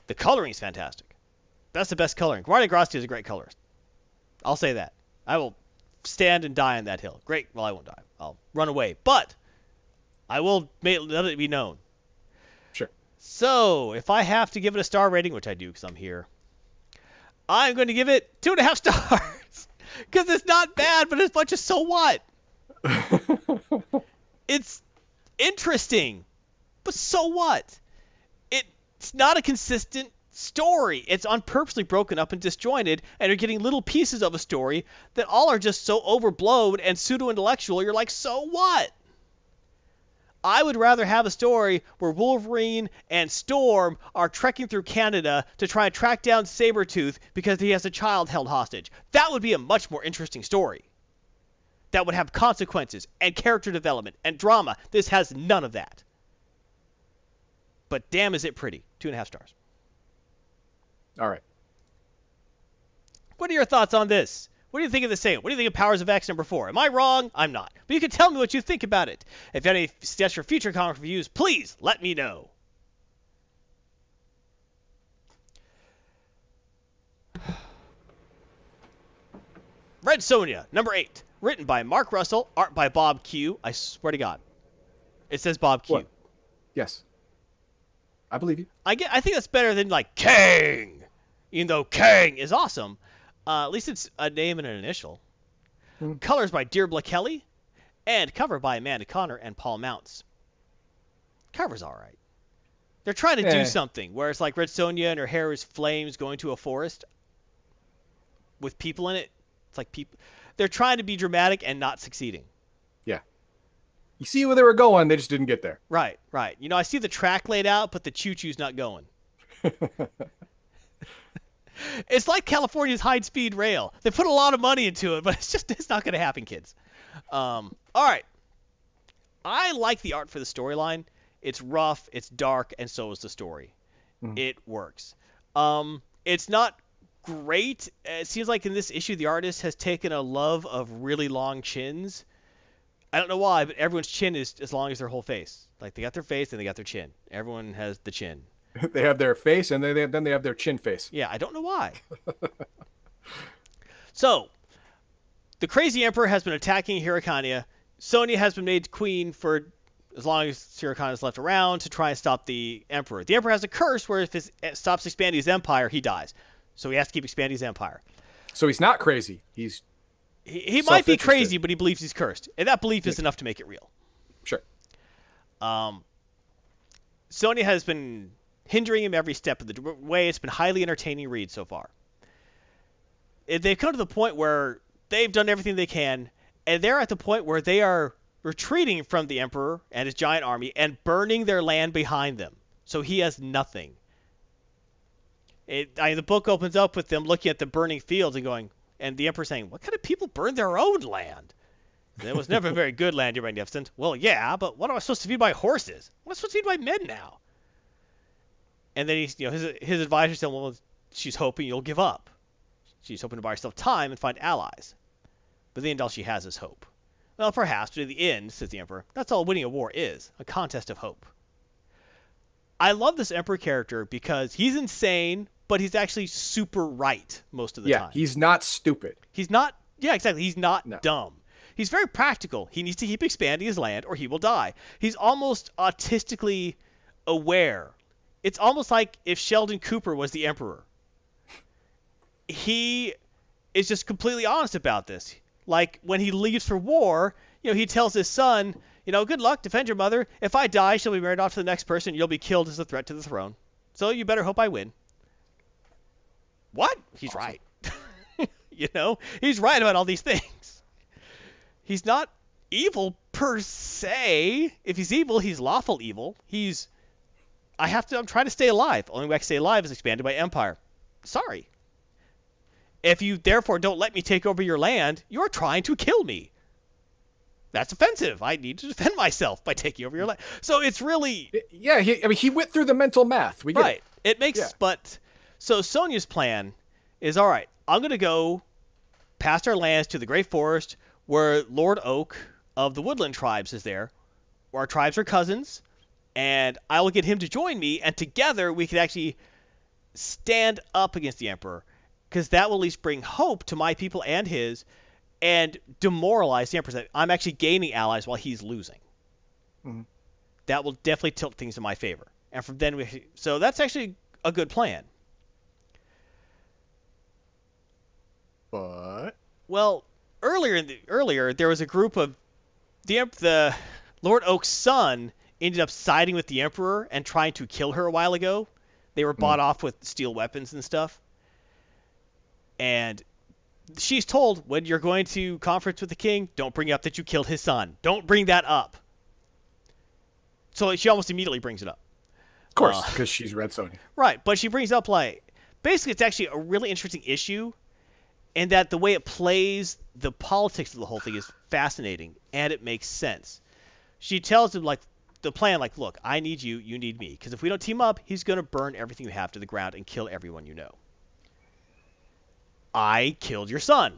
The coloring is fantastic. That's the best coloring. Guardia Grassi is a great colorist. I'll say that. I will stand and die on that hill. Great. Well, I won't die. I'll run away. But I will make, let it be known. Sure. So, if I have to give it a star rating, which I do because I'm here, I'm going to give it two and a half [LAUGHS] stars. Because it's not bad, but it's a bunch of so what? [LAUGHS] it's interesting, but so what? It's not a consistent story. It's on unpurposely broken up and disjointed, and you're getting little pieces of a story that all are just so overblown and pseudo intellectual, you're like, so what? I would rather have a story where Wolverine and Storm are trekking through Canada to try and track down Sabretooth because he has a child held hostage. That would be a much more interesting story. That would have consequences and character development and drama. This has none of that. But damn, is it pretty. Two and a half stars. All right. What are your thoughts on this? What do you think of the same? What do you think of Powers of X number four? Am I wrong? I'm not. But you can tell me what you think about it. If you have any suggestions for future comic reviews, please let me know. [SIGHS] Red Sonja, number eight, written by Mark Russell, art by Bob Q. I swear to God, it says Bob Q. What? Yes, I believe you. I get. I think that's better than like Kang, even though Kang is awesome. Uh, at least it's a name and an initial. Hmm. Colors by Dearbhla Kelly, and cover by Amanda Conner and Paul Mounts. Cover's all right. They're trying to Eh. do something where it's like Red Sonja and her hair is flames going to a forest with people in it. It's like people. They're trying to be dramatic and not succeeding. Yeah. You see where they were going, they just didn't get there. Right, right. You know, I see the track laid out, but the choo-choo's not going. [LAUGHS] It's like California's high-speed rail. They put a lot of money into it, but [LAUGHS] it's just it's not going to happen, kids. Um, all right. I like the art for the storyline. It's rough, it's dark, and so is the story. Mhm. It works. Um, it's not great. It seems like in this issue, the artist has taken a love of really long chins. I don't know why, but everyone's chin is as long as their whole face. Like they got their face and they got their chin. Everyone has the chin. [LAUGHS] they have their face, and then they, then they have their chin face. Yeah, I don't know why. [LAUGHS] so, the crazy emperor has been attacking Hyrkania. Sonja has been made queen for as long as Hyrkania is left around to try and stop the emperor. The emperor has a curse where if he stops expanding his empire, he dies. So he has to keep expanding his empire. So he's not crazy. He's He, he might be crazy, but he believes he's cursed, and that belief is enough to make it real. sure. Um, Sonja has been hindering him every step of the way. It's been highly entertaining read so far. They've come to the point where they've done everything they can, and they're at the point where they are retreating from the Emperor and his giant army and burning their land behind them. So he has nothing. It, I, the book opens up with them looking at the burning fields and going, and the Emperor saying, "What kind of people burn their own land?" It was never [LAUGHS] very good land, Your Magnificent. Well, yeah, but what am I supposed to feed my horses? What am I supposed to feed my men now? And then he's, you know, his his advisor said, well, she's hoping you'll give up. She's hoping to buy herself time and find allies. But the end all she has is hope. Well, perhaps, but in the end, says the Emperor, that's all winning a war is, a contest of hope. I love this Emperor character because he's insane, but he's actually super right most of the Yeah, time. he's not stupid. He's not. Yeah, exactly. He's not No. dumb. He's very practical. He needs to keep expanding his land, or he will die. He's almost autistically aware. It's almost like if Sheldon Cooper was the emperor. He is just completely honest about this. Like when he leaves for war, you know, he tells his son, you know, good luck, defend your mother. If I die, she'll be married off to the next person. You'll be killed as a threat to the throne. So you better hope I win. What? He's right. [LAUGHS] you know, he's right about all these things. He's not evil per se. If he's evil, he's lawful evil. He's I have to I'm trying to stay alive. Only way I can stay alive is expanded by empire. Sorry. If you therefore don't let me take over your land, you're trying to kill me. That's offensive. I need to defend myself by taking over your land. So it's really Yeah, he, I mean, he went through the mental math. We get Right. It makes, Yeah. but so Sonja's plan is all right. I'm gonna go past our lands to the Great Forest, where Lord Oak of the Woodland tribes is there. Our tribes are cousins, and I will get him to join me, and together we could actually stand up against the Emperor, because that will at least bring hope to my people and his, and demoralize the Emperor. I'm actually gaining allies while he's losing. Mhm. That will definitely tilt things in my favor, and from then we. So that's actually a good plan. But Well, earlier in the, earlier there was a group of the the Lord Oak's son ended up siding with the Emperor and trying to kill her a while ago. They were bought off with steel weapons and stuff. And she's told when you're going to conference with the king, don't bring up that you killed his son. Don't bring that up. So she almost immediately brings it up. of course, Uh. because she's Red Sonja. Right, but she brings up like basically it's actually a really interesting issue and that the way it plays the politics of the whole thing is fascinating and it makes sense. She tells him like the plan like look, I need you, you need me because if we don't team up, he's going to burn everything you have to the ground and kill everyone you know. I killed your son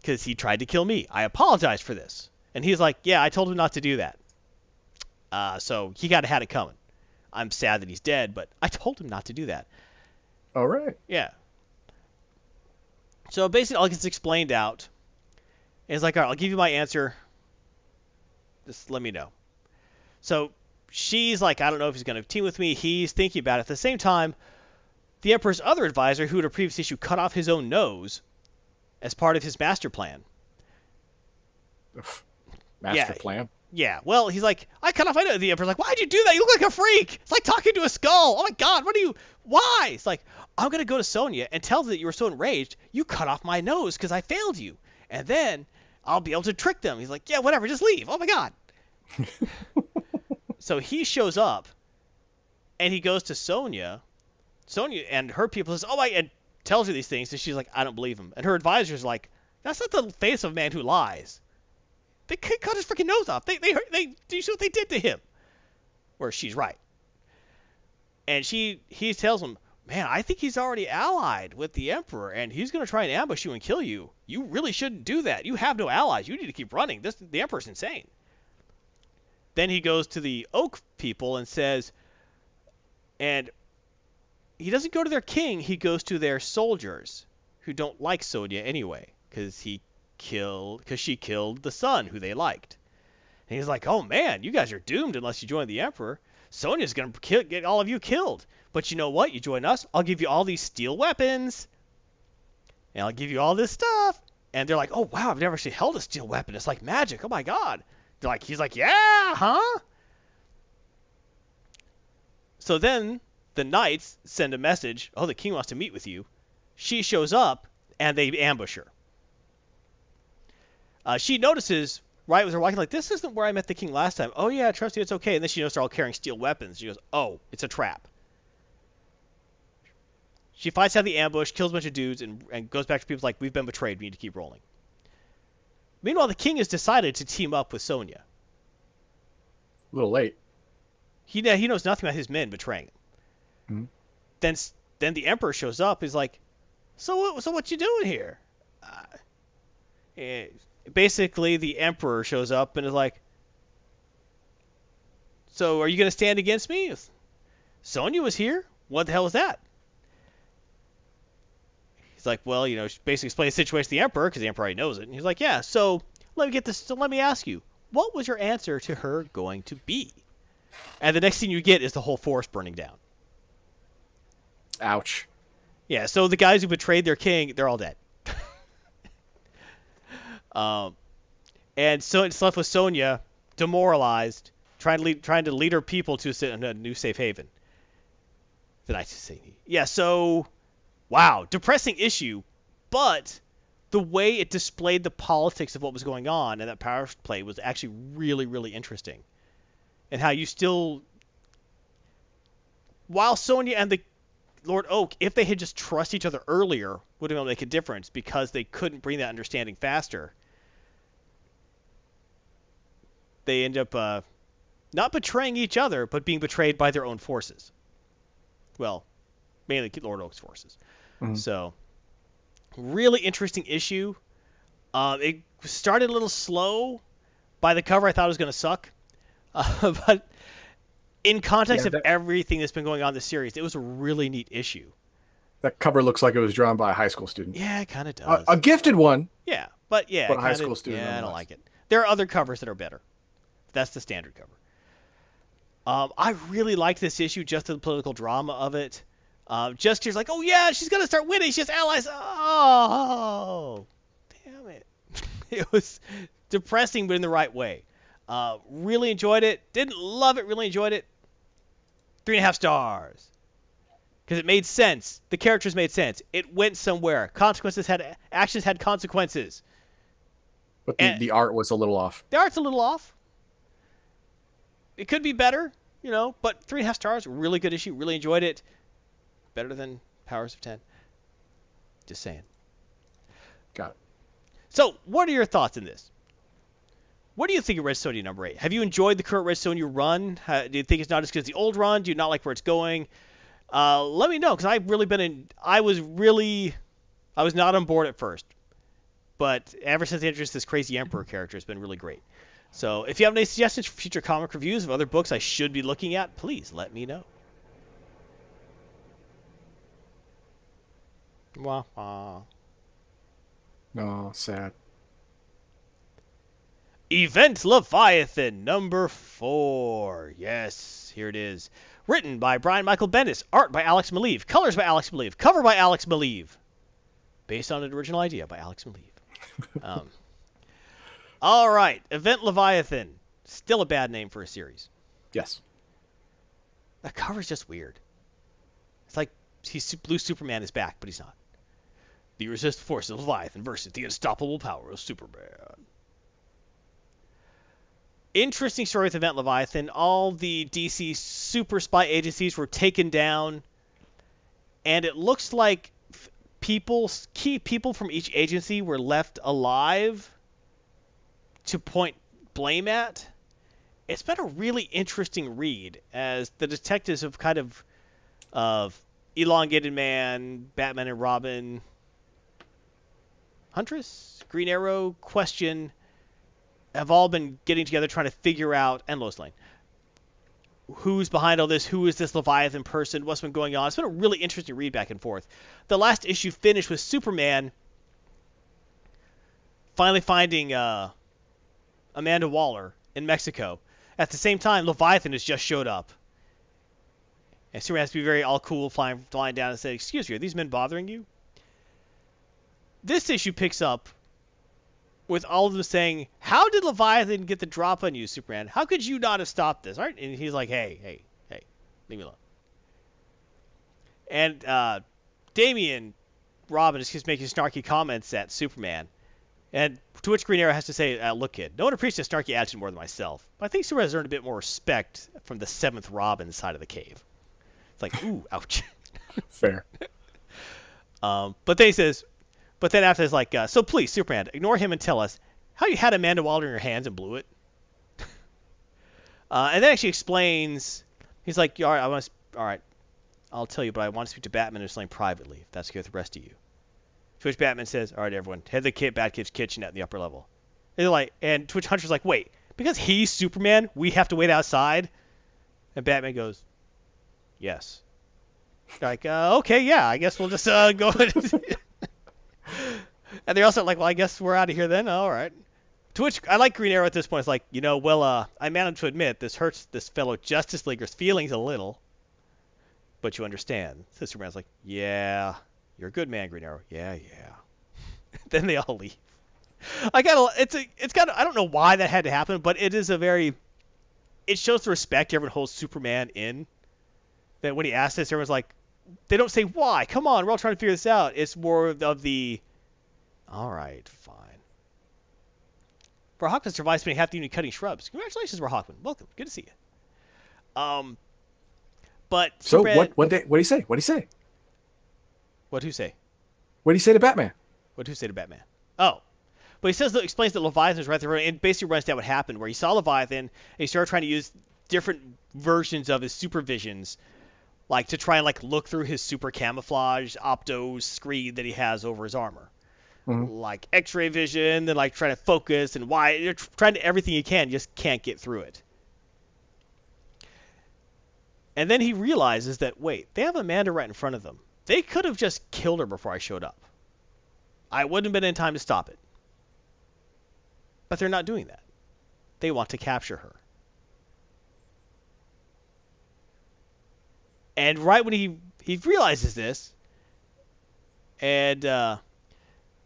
because he tried to kill me. I apologize for this. And he's like, "Yeah, I told him not to do that." Uh, so he got to had it coming. I'm sad that he's dead, but I told him not to do that. All right. Yeah. So basically, all gets explained out, And he's like, all right, I'll give you my answer. Just let me know. So she's like, I don't know if he's going to team with me. He's thinking about it. At the same time, the Emperor's other advisor, who in a previous issue cut off his own nose as part of his master plan. Master Yeah. plan. Yeah, well, he's like, I cut off my nose. The Emperor's like, why'd you do that? You look like a freak. It's like talking to a skull. Oh my God, what are you? Why? It's like, I'm gonna go to Sonja and tell her that you were so enraged, you cut off my nose because I failed you, and then I'll be able to trick them. He's like, yeah, whatever, just leave. Oh my God. [LAUGHS] so he shows up, and he goes to Sonja. Sonja and her people says, oh my, and tells her these things, and she's like, I don't believe him. And her advisor's like, that's not the face of a man who lies. They cut his freaking nose off. They they they do you see what they did to him? Where she's right. And she he tells him, man, I think he's already allied with the emperor, and he's gonna try and ambush you and kill you. You really shouldn't do that. You have no allies. You need to keep running. This the emperor's insane. Then he goes to the oak people and says, and he doesn't go to their king. He goes to their soldiers who don't like Sonja anyway, because he killed because she killed the son who they liked. And he's like, "Oh man, you guys are doomed unless you join the emperor. Sonja's gonna kill, get all of you killed. But you know what? You join us, I'll give you all these steel weapons, and I'll give you all this stuff." And they're like, "Oh wow, I've never actually held a steel weapon. It's like magic. Oh my god." Like, he's like, "Yeah, huh?" So then the knights send a message. Oh, the king wants to meet with you. She shows up, and they ambush her. Uh, she notices right as they're walking, like, this isn't where I met the king last time. Oh yeah, trust you, it's okay. And then she notices they're all carrying steel weapons. She goes, oh, it's a trap. She fights out the ambush, kills a bunch of dudes, and, and goes back to people like, we've been betrayed. We need to keep rolling. Meanwhile, the king has decided to team up with Sonja. A little late. He he knows nothing about his men betraying him. Mhm. Then then the emperor shows up. He's like, so what so what you doing here? Uh, basically, the emperor shows up and is like, so are you gonna stand against me? Sonya was here. What the hell was that? He's like, well, you know, she basically explain the situation to the emperor because the emperor already knows it. And he's like, yeah. So let me get this. So let me ask you, what was your answer to her going to be? And the next thing you get is the whole forest burning down. Ouch. Yeah, so the guys who betrayed their king, they're all dead. [LAUGHS] um, and so it's left with Sonja, demoralized, trying to lead, trying to lead her people to a new safe haven. Did I just say? Yeah. So, wow, depressing issue, but the way it displayed the politics of what was going on and that power play was actually really, really interesting. And how you still, while Sonja and the Lord Oak, if they had just trust each other earlier, would have been able to make a difference because they couldn't bring that understanding faster. They end up uh, not betraying each other, but being betrayed by their own forces. Well, mainly Lord Oak's forces. Mhm. So, really interesting issue. Um, it started a little slow. By the cover, I thought it was going to suck. [LAUGHS] Uh, but in context Yeah, of everything that's been going on in the series, it was a really neat issue. That cover looks like it was drawn by a high school student. Yeah, it kind of does. a gifted one. yeah, but yeah, but a high kinda- school student Yeah, I don't like it. There are other covers that are better. That's the standard cover. Um, I really liked this issue, just the political drama of it. Um, just here's like, oh yeah, she's gonna start winning. She has allies. Oh, damn it! [LAUGHS] it was depressing, but in the right way. Uh, really enjoyed it. Didn't love it. Really enjoyed it. Three and a half stars. Because it made sense. The characters made sense. It went somewhere. Consequences had actions had consequences. But the, And- the art was a little off. The art's a little off. It could be better, you know, but three and a half stars, really good issue. Really enjoyed it. Better than Powers of Ten. Just saying. Got it. So, what are your thoughts in this? What do you think of Red Sonja number eight? Have you enjoyed the current Red Sonja run? Uh, do you think it's not as good as the old run? Do you not like where it's going? Uh, let me know because I've really been in. I was really, I was not on board at first, but ever since they introduced this crazy Emperor character, it's been really great. So if you have any suggestions for future comic reviews of other books I should be looking at, please let me know. Wah, wah. No, sad. Event Leviathan number four. Yes, here it is. Written by Brian Michael Bendis, art by Alex Maleev, colors by Alex Maleev, cover by Alex Maleev, based on an original idea by Alex Maleev. [LAUGHS] um, all right, Event Leviathan, still a bad name for a series. Yes. That cover's just weird. It's like he's Blue Superman is back, but he's not. The irresistible force of Leviathan versus the unstoppable power of Superman. Interesting story with Event Leviathan. All the DC super spy agencies were taken down, and it looks like people, key people from each agency were left alive to point blame at. It's been a really interesting read as the detectives have kind of of elongated man, Batman and Robin, Huntress, Green Arrow, Question have all been getting together trying to figure out and Lois Lane who's behind all this, who is this Leviathan person, what's been going on. It's been a really interesting read back and forth. The last issue finished with Superman finally finding uh, Amanda Waller in Mexico. At the same time, Leviathan has just showed up. And Superman has to be very all cool, flying, flying down and say, "Excuse me, are these men bothering you?" This issue picks up with all of them saying, "How did Leviathan get the drop on you, Superman? How could you not have stopped this?" Right? And he's like, "Hey, hey, hey, leave me alone." And uh, Damian Robin is just making snarky comments at Superman, and to which Green Arrow has to say, uh, "Look, kid, no one appreciates snarky attitude more than myself. But I think Superman has earned a bit more respect from the seventh Robin side of the cave." It's like, ooh, ouch. [LAUGHS] Fair. [LAUGHS] Um, but then he says, but then after it's like, uh, so please, Superman, ignore him and tell us how you had Amanda Waller in your hands and blew it. [LAUGHS] uh, and then actually explains, he's like, all right, I want to, all right, I'll tell you, but I want to speak to Batman and Slane privately, if that's okay with the rest of you. To which Batman says, all right, everyone, head to the kid, Bat-Kid's kitchen at the upper level. And they're like, and Twitch Hunter's like, wait, because he's Superman, we have to wait outside? And Batman goes, yes. Like, uh, okay, yeah, I guess we'll just uh, go. [LAUGHS] and they're also like, well, I guess we're out of here then. All right. To which I like Green Arrow at this point. It's like, you know, well, uh, I managed to admit this hurts this fellow Justice Leaguer's feelings a little, but you understand. So Superman's like, yeah, you're a good man, Green Arrow. Yeah, yeah. [LAUGHS] then they all leave. I got it's a, it's got, I don't know why that had to happen, but it is a very, it shows the respect everyone holds Superman in. That when he asks this, everyone's like, they don't say why. Come on, we're all trying to figure this out. It's more of the, all right, fine. For Hawkman survives spending half the evening cutting shrubs. Congratulations, Hawkman. Welcome. Good to see you. Um, but So Superman- what? What did what did he say? What did he say? What who say? What did he say to Batman? What who say to Batman? Oh. But he says that explains that Leviathan is right there and basically runs down what happened, where he saw Leviathan and he started trying to use different versions of his supervisions, like to try and like look through his super camouflage opto screen that he has over his armor. Mhm. Like X-ray vision, then like trying to focus and why you're trying to everything you can, just can't get through it. And then he realizes that wait, they have Amanda right in front of them. They could have just killed her before I showed up. I wouldn't have been in time to stop it. But they're not doing that. They want to capture her. And right when he he realizes this, and uh,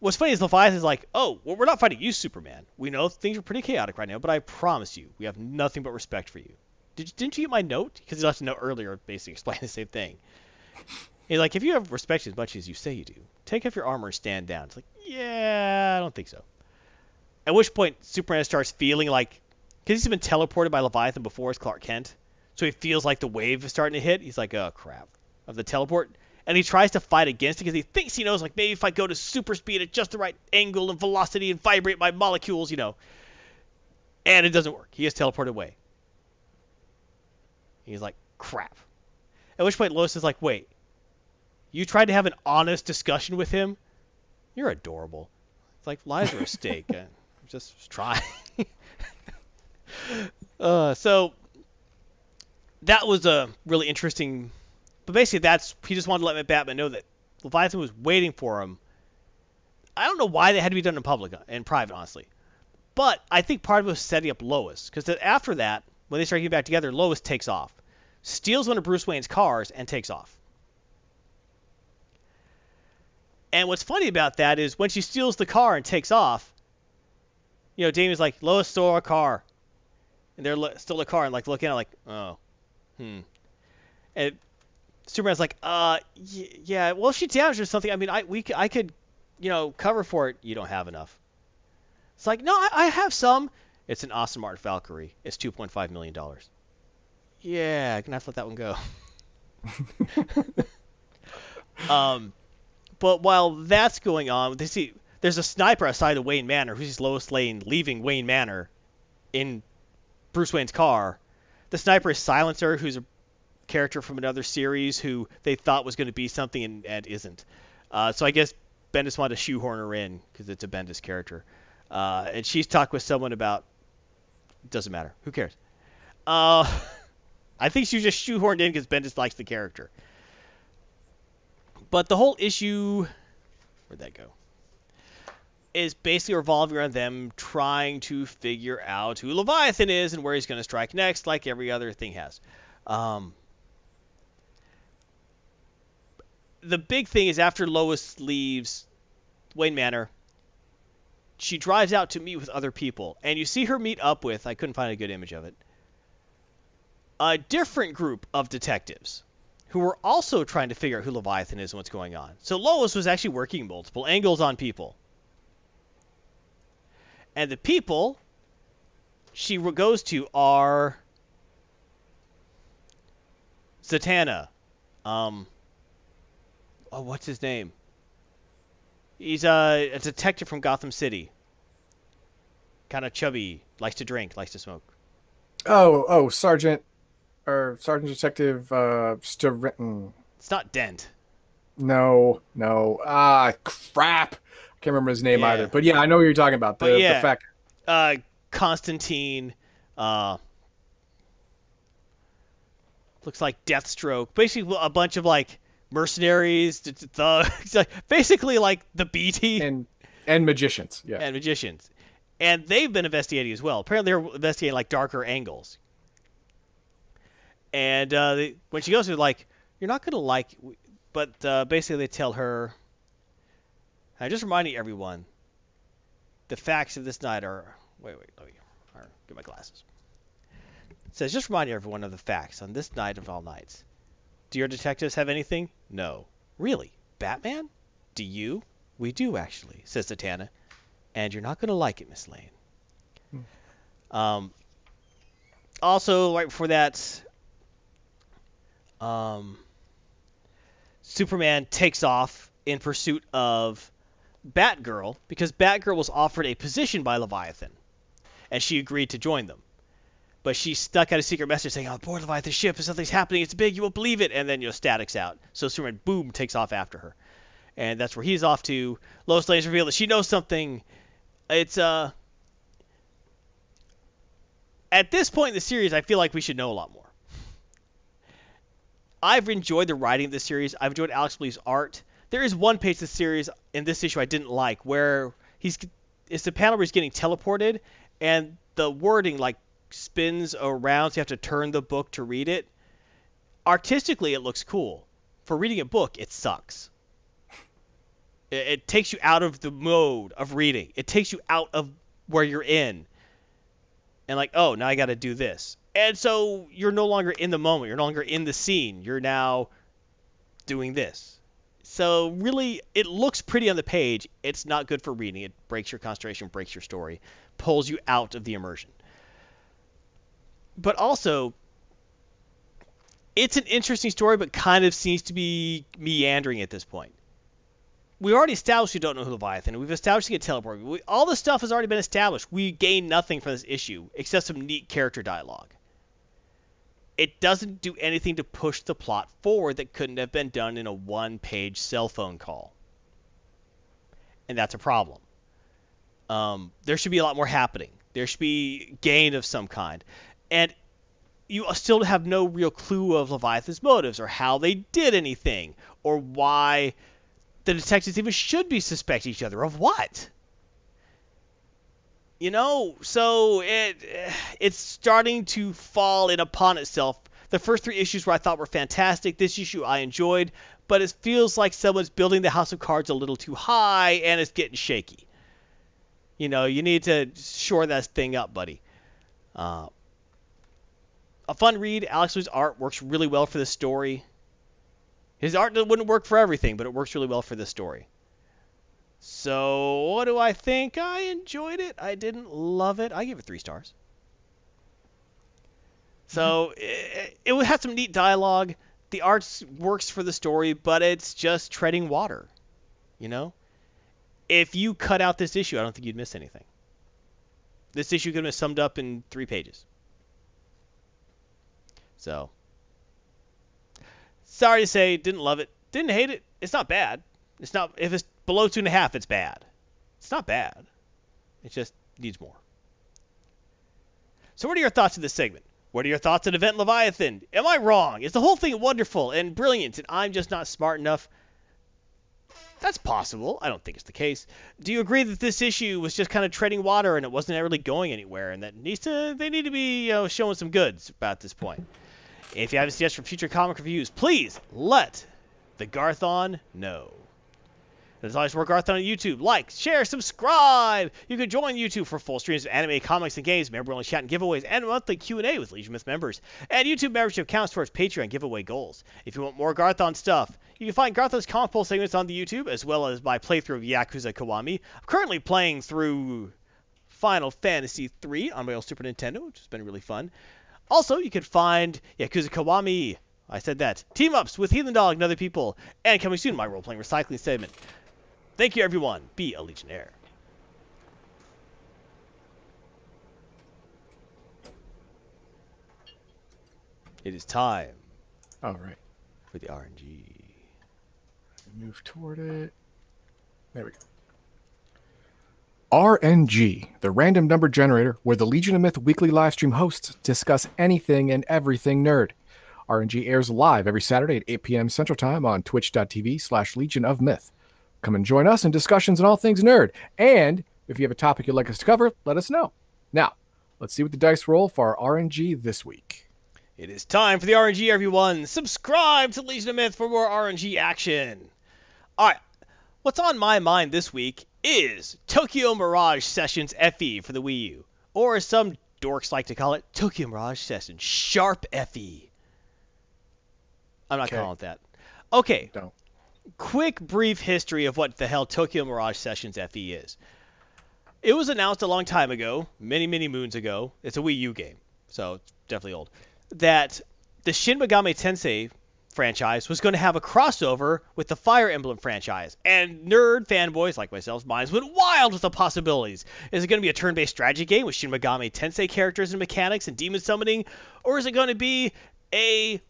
what's funny is Leviathan's like, "Oh, well, we're not fighting you, Superman. We know things are pretty chaotic right now, but I promise you, we have nothing but respect for you." Did didn't you get my note? Because he left a note earlier, basically [LAUGHS] explaining the same thing. He's like, if you have respect as much as you say you do, take off your armor and stand down. It's like, yeah, I don't think so. At which point, Superman starts feeling like, because he's been teleported by Leviathan before as Clark Kent, so he feels like the wave is starting to hit. He's like, oh crap, of the teleport, and he tries to fight against it because he thinks he knows, like maybe if I go to super speed at just the right angle and velocity and vibrate my molecules, you know, and it doesn't work. He gets teleported away. He's like, crap. At which point, Lois is like, wait, you tried to have an honest discussion with him? You're adorable. It's like lies are a stake. I'm [LAUGHS] just trying. [LAUGHS] uh, so that was a really interesting. But basically, that's he just wanted to let Batman know that Leviathan was waiting for him. I don't know why they had to be done in public, in private, honestly. But I think part of it was setting up Lois, because after that, when they start getting back together, Lois takes off, steals one of Bruce Wayne's cars, and takes off. And what's funny about that is when she steals the car and takes off, you know, Damian's like, Lois stole our car. And they're lo- the car and like looking at it like, oh, hmm. And Superman's like, uh, y- yeah, well, if she damaged or something, I mean, I we I could, you know, cover for it. You don't have enough. It's like, no, I, I have some. It's an Aston Martin Valkyrie. It's 2.5 million dollars. Yeah, I'm gonna have to let that one go. [LAUGHS] [LAUGHS] um, but while that's going on, they see there's a sniper outside of Wayne Manor who sees Lois Lane leaving Wayne Manor in Bruce Wayne's car. The sniper is Silencer, who's a character from another series who they thought was going to be something and, and isn't. Uh, so I guess Bendis wanted to shoehorn her in because it's a Bendis character. Uh, and she's talked with someone about. Doesn't matter. Who cares? Uh, [LAUGHS] I think she was just shoehorned in because Bendis likes the character. But the whole issue. Where'd that go? Is basically revolving around them trying to figure out who Leviathan is and where he's going to strike next, like every other thing has. Um, the big thing is after Lois leaves Wayne Manor, she drives out to meet with other people, and you see her meet up with I couldn't find a good image of it. A different group of detectives who were also trying to figure out who Leviathan is and what's going on. So Lois was actually working multiple angles on people. And the people she goes to are Zatanna. Um, oh, what's his name? He's a, a detective from Gotham City. Kind of chubby, likes to drink, likes to smoke. Oh, oh, Sergeant or Sergeant Detective uh Starenton. It's not Dent. No, no. Ah, crap. I can't remember his name Yeah. either. But yeah, I know what you're talking about. The, But yeah. the fact. Uh, Constantine. Uh, looks like Deathstroke. Basically, a bunch of like mercenaries, th- th- thugs, like, basically like the B team. and and magicians. Yeah. and magicians. And they've been investigating as well. Apparently, they're investigating like darker angles. And uh, they, when she goes, they're like, "You're not gonna like," but uh, basically they tell her. I'm just reminding everyone. The facts of this night are. Wait, wait, let me get my glasses. It says, just reminding everyone of the facts on this night of all nights. Do your detectives have anything? No. Really? Batman? Do you? We do, actually, says Zatanna and you're not going to like it, Miss Lane. Um, also, right before that, um, Superman takes off in pursuit of Batgirl because Batgirl was offered a position by Leviathan, and she agreed to join them. But she stuck out a secret message saying, "On board Leviathan ship, something's happening, it's big, you won't believe it." And then you know, static's out, so Superman boom takes off after her, and that's where he's off to. Lois Lane's revealed that she knows something it's uh at this point in the series I feel like we should know a lot more. I've enjoyed the writing of this series. I've enjoyed Alex Maleev's art. There is one page of the series in this issue I didn't like where he's it's the panel where he's getting teleported and the wording like spins around so you have to turn the book to read it. Artistically it looks cool. For reading a book it sucks. It, it takes you out of the mode of reading. It takes you out of where you're in. And like, oh, now I got to do this. And so you're no longer in the moment. You're no longer in the scene. You're now doing this. So really, it looks pretty on the page. It's not good for reading. It breaks your concentration, breaks your story, pulls you out of the immersion. But also, it's an interesting story, but kind of seems to be meandering at this point we already established we don't know who Leviathan. is. We've established he can teleport. We, all this stuff has already been established. We gain nothing from this issue except some neat character dialogue. It doesn't do anything to push the plot forward that couldn't have been done in a one-page cell phone call, and that's a problem. Um, there should be a lot more happening. There should be gain of some kind, and you still have no real clue of Leviathan's motives or how they did anything or why the detectives even should be suspecting each other of what? you know, so it it's starting to fall in upon itself. The first three issues where I thought were fantastic. This issue I enjoyed, but it feels like someone's building the house of cards a little too high and it's getting shaky. You know, you need to shore that thing up, buddy. Uh, a fun read. Alex Maleev's art works really well for the story. His art wouldn't work for everything, but it works really well for this story. So, what do I think? I enjoyed it. I didn't love it. I give it three stars. So, mm-hmm. it, it had some neat dialogue. The art works for the story, but it's just treading water. You know? If you cut out this issue, I don't think you'd miss anything. This issue could have been summed up in three pages. So, sorry to say, didn't love it. Didn't hate it. It's not bad. It's not. If it's below two and a half, it's bad. It's not bad. It just needs more. So, what are your thoughts on this segment? What are your thoughts on Event Leviathan? Am I wrong? Is the whole thing wonderful and brilliant, and I'm just not smart enough? That's possible. I don't think it's the case. Do you agree that this issue was just kind of treading water and it wasn't really going anywhere, and that needs to they need to be you know, showing some goods about this point? If you have a suggestion for future comic reviews, please let the Garthon know. There's always more Garthon on YouTube. Like, share, subscribe. You can join YouTube for full streams of anime, comics, and games, member-only chat and giveaways, and monthly Q&A with Legion Myth members. And YouTube membership counts towards Patreon giveaway goals. If you want more Garthon stuff, you can find Garthon's comic poll segments on the YouTube, as well as my playthrough of Yakuza Kiwami. I'm currently playing through Final Fantasy III on my old Super Nintendo, which has been really fun. Also, you can find Yakuza Kiwami. I said that. Team ups with Heathen Dog and other people. And coming soon, my role playing recycling segment. Thank you, everyone. Be a Legionnaire. It is time All right. for the RNG. Move toward it. There we go. RNG, the random number generator where the Legion of Myth weekly live stream hosts discuss anything and everything nerd. RNG airs live every Saturday at 8 p.m. Central Time on twitch.tv slash Legion of Myth. Come and join us in discussions on all things nerd. And if you have a topic you'd like us to cover, let us know. Now, let's see what the dice roll for our RNG this week. It is time for the RNG, everyone. Subscribe to Legion of Myth for more RNG action. All right, what's on my mind this week is Tokyo Mirage Sessions FE for the Wii U, or as some dorks like to call it, Tokyo Mirage Sessions Sharp FE. I'm not Okay. calling it that. Okay, Don't. quick brief history of what the hell Tokyo Mirage Sessions FE is. It was announced a long time ago, many, many moons ago. It's a Wii U game, so it's definitely old. That the Shin Megami Tensei franchise was going to have a crossover with the Fire Emblem franchise. And nerd fanboys like myself, minds went wild with the possibilities. Is it going to be a turn-based strategy game with Shin Megami Tensei characters and mechanics and demon summoning, or is it going to be a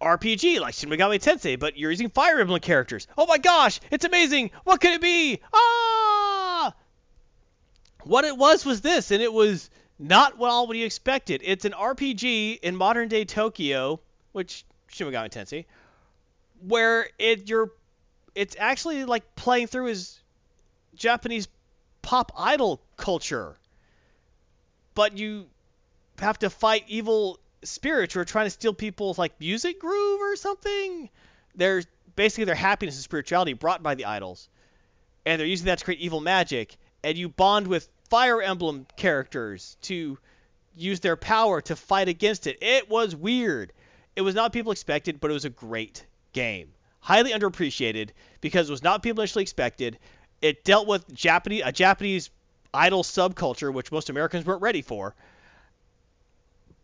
RPG like Shin Megami Tensei, but you're using Fire Emblem characters. Oh my gosh, it's amazing! What could it be? Ah! What it was was this, and it was not what all what you expected. It's an RPG in modern day Tokyo, which Shin Megami Tensei, where it you're it's actually like playing through his Japanese pop idol culture. But you have to fight evil spirits who are trying to steal people's like music groove or something. They're basically their happiness and spirituality brought by the idols, and they're using that to create evil magic. And you bond with Fire Emblem characters to use their power to fight against it. It was weird. It was not people expected, but it was a great game. Highly underappreciated because it was not people initially expected. It dealt with Japanese a Japanese idol subculture, which most Americans weren't ready for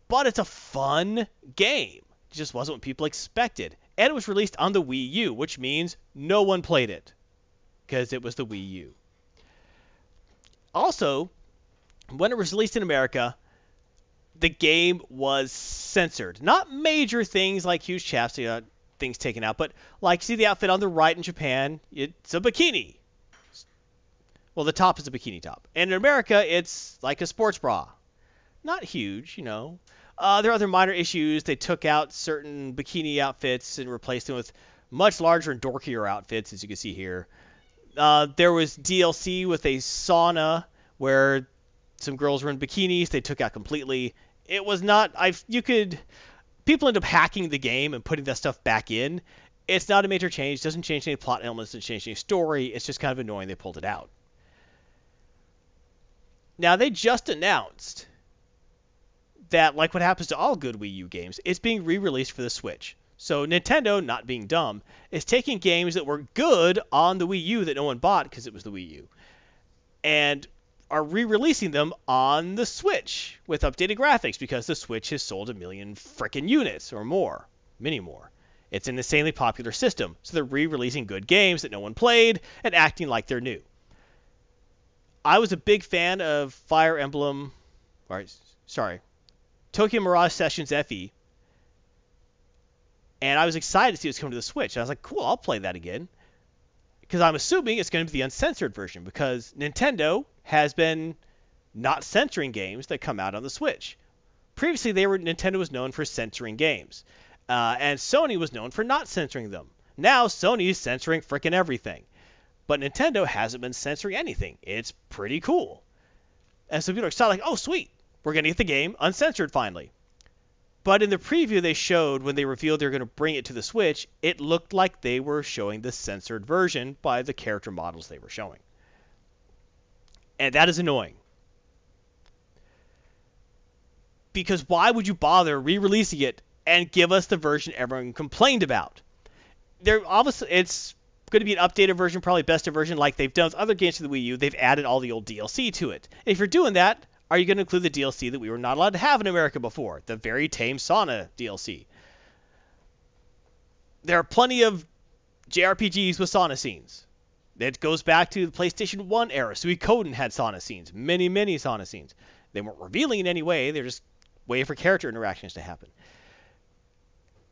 but it's a fun game. It just wasn't what people expected. And it was released on the Wii U, which means no one played it because it was the Wii U. Also, when it was released in America, the game was censored. Not major things like huge chapstick, uh, things taken out, but like see the outfit on the right in Japan, it's a bikini. Well, the top is a bikini top. And in America, it's like a sports bra. Not huge, you know. Uh, there are other minor issues. They took out certain bikini outfits and replaced them with much larger and dorkier outfits, as you can see here. Uh, there was DLC with a sauna where some girls were in bikinis. They took out completely. It was not. I you could people end up hacking the game and putting that stuff back in. It's not a major change. Doesn't change any plot elements. Doesn't change any story. It's just kind of annoying they pulled it out. Now they just announced that, like what happens to all good Wii U games, it's being re-released for the Switch. So Nintendo, not being dumb, is taking games that were good on the Wii U that no one bought because it was the Wii U, and are re-releasing them on the Switch with updated graphics because the Switch has sold a million frickin' units or more, many more. It's an insanely popular system, so they're re-releasing good games that no one played and acting like they're new. I was a big fan of Fire Emblem, or sorry, Tokyo Mirage Sessions FE, and I was excited to see it come to the Switch. I was like, cool, I'll play that again, because I'm assuming it's going to be the uncensored version because Nintendo has been not censoring games that come out on the Switch. Previously, they were Nintendo was known for censoring games, uh, and Sony was known for not censoring them. Now Sony is censoring frickin' everything. But Nintendo hasn't been censoring anything. It's pretty cool. And so people are excited, like, oh, sweet, we're going to get the game uncensored finally. But in the preview they showed when they revealed they were going to bring it to the Switch, it looked like they were showing the censored version by the character models they were showing. And that is annoying. Because why would you bother re releasing it and give us the version everyone complained about? There obviously it's going to be an updated version, probably best version, like they've done with other games to the Wii U. They've added all the old DLC to it. If you're doing that, are you going to include the DLC that we were not allowed to have in America before? The very tame Sauna DLC. There are plenty of JRPGs with sauna scenes. It goes back to the PlayStation 1 era. Suikoden had sauna scenes, many, many sauna scenes. They weren't revealing in any way, they're just way for character interactions to happen.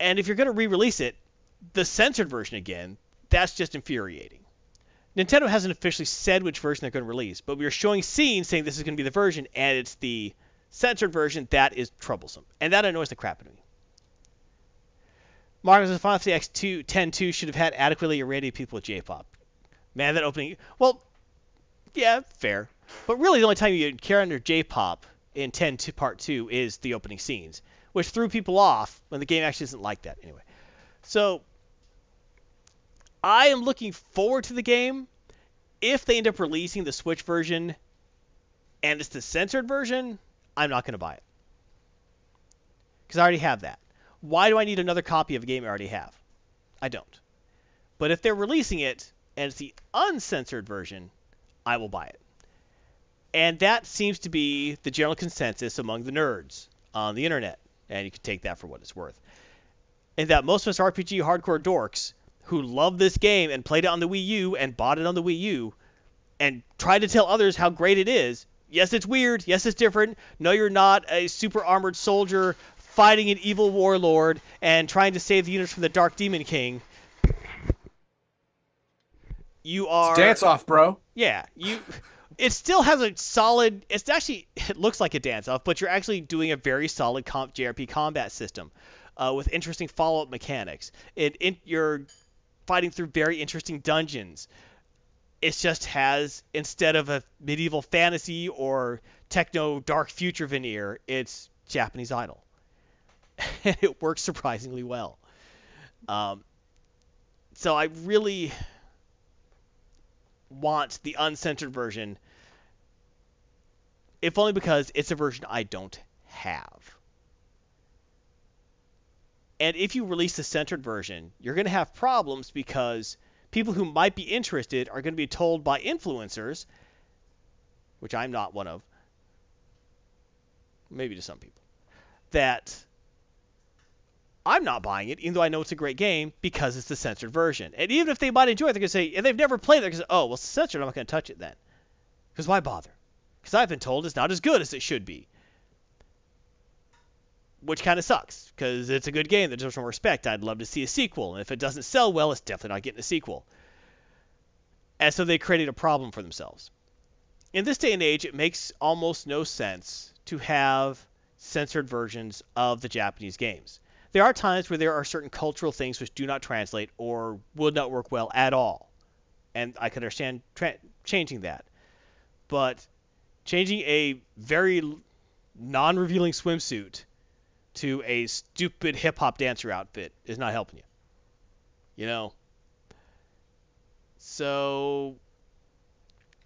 And if you're going to re release it, the censored version again, that's just infuriating. Nintendo hasn't officially said which version they're going to release, but we are showing scenes saying this is going to be the version, and it's the censored version that is troublesome, and that annoys the crap out of me. Marcus says Final Fantasy X2 10 2 should have had adequately irradiated people with J-pop. Man, that opening. Well, yeah, fair. But really, the only time you care under J-pop in 10 to Part 2 is the opening scenes, which threw people off when the game actually isn't like that anyway. So I am looking forward to the game. If they end up releasing the Switch version and it's the censored version, I'm not going to buy it. Because I already have that. Why do I need another copy of a game I already have? I don't. But if they're releasing it and it's the uncensored version, I will buy it. And that seems to be the general consensus among the nerds on the internet. And you can take that for what it's worth. And that most of us RPG hardcore dorks who love this game and played it on the Wii U and bought it on the Wii U and tried to tell others how great it is. Yes, it's weird. Yes, it's different. No, you're not a super armored soldier fighting an evil warlord and trying to save the units from the Dark Demon King. You are Dance off, bro. yeah, you. It still has a solid. It's actually it looks like a dance off, but you're actually doing a very solid comp, JRP combat system, uh, with interesting follow up mechanics. It, it you're fighting through very interesting dungeons. It just has instead of a medieval fantasy or techno dark future veneer, it's Japanese Idol, [LAUGHS] and it works surprisingly well. Um, so I really want the uncensored version, if only because it's a version I don't have. And if you release the centered version, you're going to have problems because people who might be interested are going to be told by influencers, which I'm not one of, maybe to some people, that I'm not buying it, even though I know it's a great game, because it's the censored version. And even if they might enjoy it, they're to say, and they've never played it, they're to say, oh, well, it's censored, I'm not going to touch it then. Because why bother? Because I've been told it's not as good as it should be. Which kind of sucks, because it's a good game that deserves some respect. I'd love to see a sequel, and if it doesn't sell well, it's definitely not getting a sequel. And so they created a problem for themselves. In this day and age, it makes almost no sense to have censored versions of the Japanese games there are times where there are certain cultural things which do not translate or would not work well at all. And I can understand tra- changing that. But changing a very non-revealing swimsuit to a stupid hip hop dancer outfit is not helping you. You know. So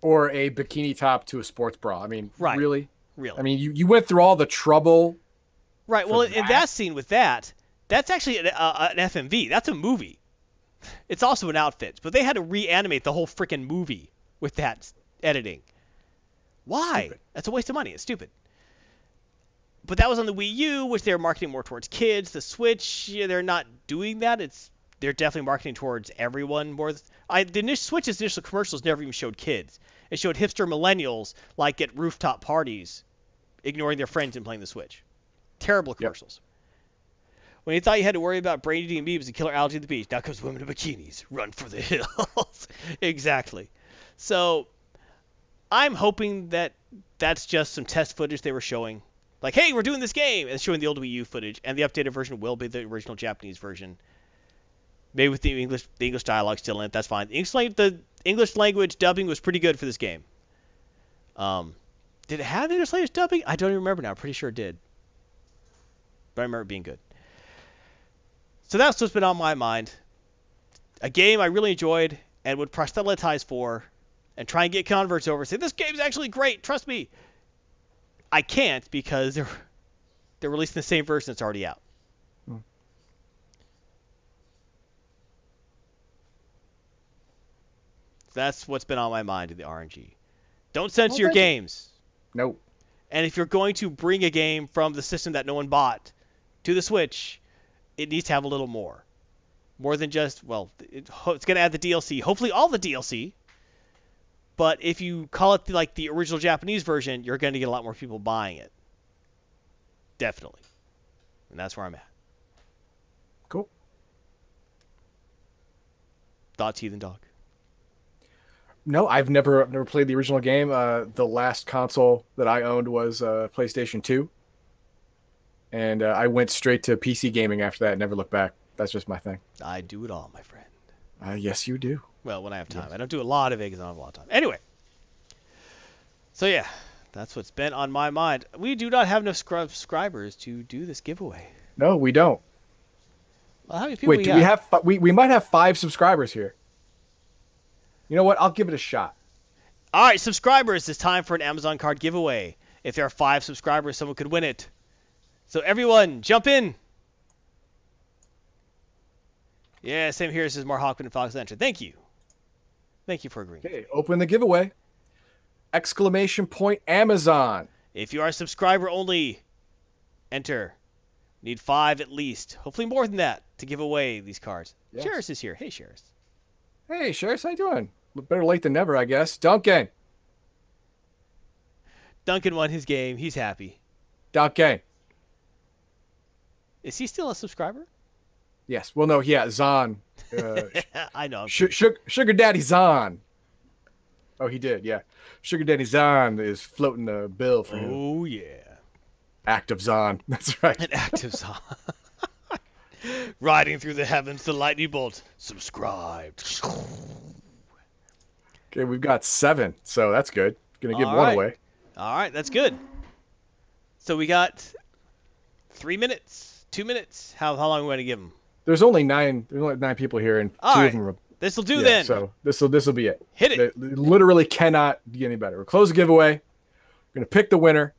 Or a bikini top to a sports bra. I mean, Right. really? really, I mean, you, you went through all the trouble. right. Well, in that? that scene with that, that's actually an, uh, an FMV. That's a movie. It's also an outfit, but they had to reanimate the whole freaking movie with that editing. Why? Stupid. That's a waste of money. It's stupid. But that was on the Wii U, which they're marketing more towards kids. The Switch, yeah, they're not doing that. It's they're definitely marketing towards everyone more. th- I the initial Switch's initial commercials never even showed kids. It showed hipster millennials like at rooftop parties, ignoring their friends and playing the Switch. Terrible commercials. When you thought you had to worry about brain eating amoebas and killer algae at the beach, now comes women in bikinis. Run for the hills. [LAUGHS] exactly. So I'm hoping that that's just some test footage they were showing. Like, hey, we're doing this game, and showing the old Wii U footage, and the updated version will be the original Japanese version. Maybe with the English the English dialogue still in it, that's fine. The English, the English language dubbing was pretty good for this game. Um, did it have English language dubbing? I don't even remember now. I'm pretty sure it did. But I remember it being good. So that's what's been on my mind. A game I really enjoyed and would proselytize for and try and get converts over. Say this game's actually great. Trust me. I can't because they're [LAUGHS] they're releasing the same version that's already out. Hmm. That's what's been on my mind in the RNG. Don't censor Well, your thank you. games. Nope. And if you're going to bring a game from the system that no one bought to the Switch, it needs to have a little more. More than just, well, it, it's going to add the DLC. Hopefully, all the DLC. But if you call it the, like the original Japanese version, you're going to get a lot more people buying it. Definitely. And that's where I'm at. Cool. Thoughts, Heathen Dog? No, I've never never played the original game. Uh, the last console that I owned was uh, PlayStation 2. And uh, I went straight to PC gaming after that. Never looked back. That's just my thing. I do it all, my friend. Uh, yes, you do. Well, when I have time. Yes. I don't do a lot of it because I don't have a lot of time. Anyway. So, yeah. That's what's been on my mind. We do not have enough subscribers to do this giveaway. No, we don't. Well, how many people Wait, we do got? we have? We we might have five subscribers here. You know what? I'll give it a shot. All right, subscribers, it's time for an Amazon card giveaway. If there are five subscribers, someone could win it. So everyone, jump in. Yeah, same here. This is Mark Hockman and Fox Lantern. Thank you. Thank you for agreeing. Okay, open the giveaway. Exclamation point Amazon. If you are a subscriber only, enter. Need five at least. Hopefully more than that to give away these cards. Yes. Sheriff is here. Hey, Sheriff. Hey, Sheriff, how you doing? Better late than never, I guess. Duncan. Duncan won his game. He's happy. Duncan. Is he still a subscriber? Yes. Well, no, yeah, Zon. Uh, [LAUGHS] I know. Sh- Sugar, Sugar Daddy Zon. Oh, he did, yeah. Sugar Daddy Zon is floating a bill for him. Oh, yeah. Active Zon. [LAUGHS] That's right. An active song. [LAUGHS] Riding through the heavens, the lightning bolt. Subscribe. Okay, we've got seven, so that's good. Gonna give All one right. away. All right, that's good. So we got three minutes, two minutes. How how long are we going to give them? There's only nine. There's only nine people here, and All two right. of them are. This will do yeah, then. So this will this will be it. Hit it. It literally cannot be any better. We'll close the giveaway. We're gonna pick the winner.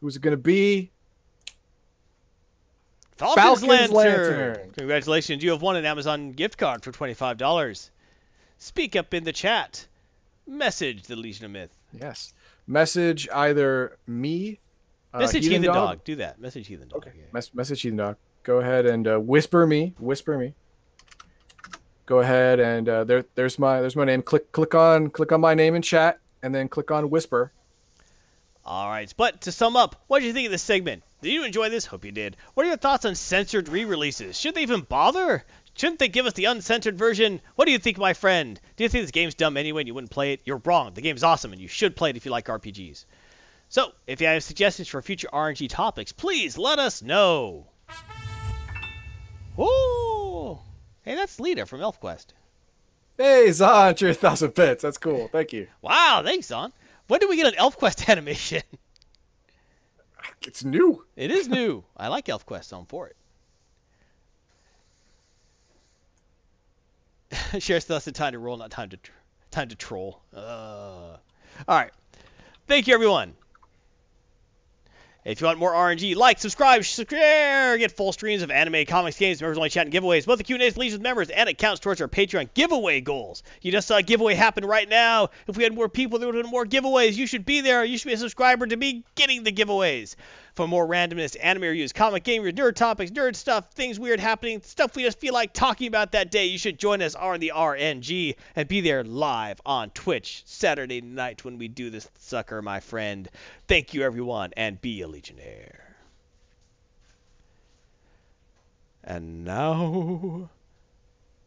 Who's it gonna be? Falcon's, Falcon's Lantern. Lantern. Congratulations, you have won an Amazon gift card for twenty-five dollars. Speak up in the chat. Message the Legion of Myth. Yes. Message either me. Uh, Message Heathen Heathen Dog. Dog. Do that. Message Heathen Dog. Okay. yeah. Mes- message Heathen Dog. Go ahead and uh, whisper me. Whisper me. Go ahead and uh, there. There's my. There's my name. Click. Click on. Click on my name in chat, and then click on whisper. All right, but to sum up, what did you think of this segment? Did you enjoy this? Hope you did. What are your thoughts on censored re-releases? Should they even bother? Shouldn't they give us the uncensored version? What do you think, my friend? Do you think this game's dumb anyway and you wouldn't play it? You're wrong. The game's awesome and you should play it if you like RPGs. So, if you have suggestions for future RNG topics, please let us know. Woo! Hey, that's Leetah from ElfQuest. Hey, Zon, your thousand bits. That's cool. Thank you. Wow, thanks, Don. When did we get an ElfQuest animation? It's new. It is new. I like ElfQuest, so I'm for it. [LAUGHS] Shares thus the time to roll, not time to tr- time to troll. Uh, all right. Thank you, everyone. If you want more RNG, like, subscribe, share, get full streams of anime, comics, games, members only chat, and giveaways. Both the Q&As leads with members, and it counts towards our Patreon giveaway goals. You just saw a giveaway happen right now. If we had more people, there would have been more giveaways. You should be there. You should be a subscriber to be getting the giveaways. For more randomness, anime reviews, comic game reviews, nerd topics, nerd stuff, things weird happening, stuff we just feel like talking about that day, you should join us on the RNG and be there live on Twitch Saturday night when we do this sucker, my friend. Thank you, everyone, and be a Legionnaire. And now,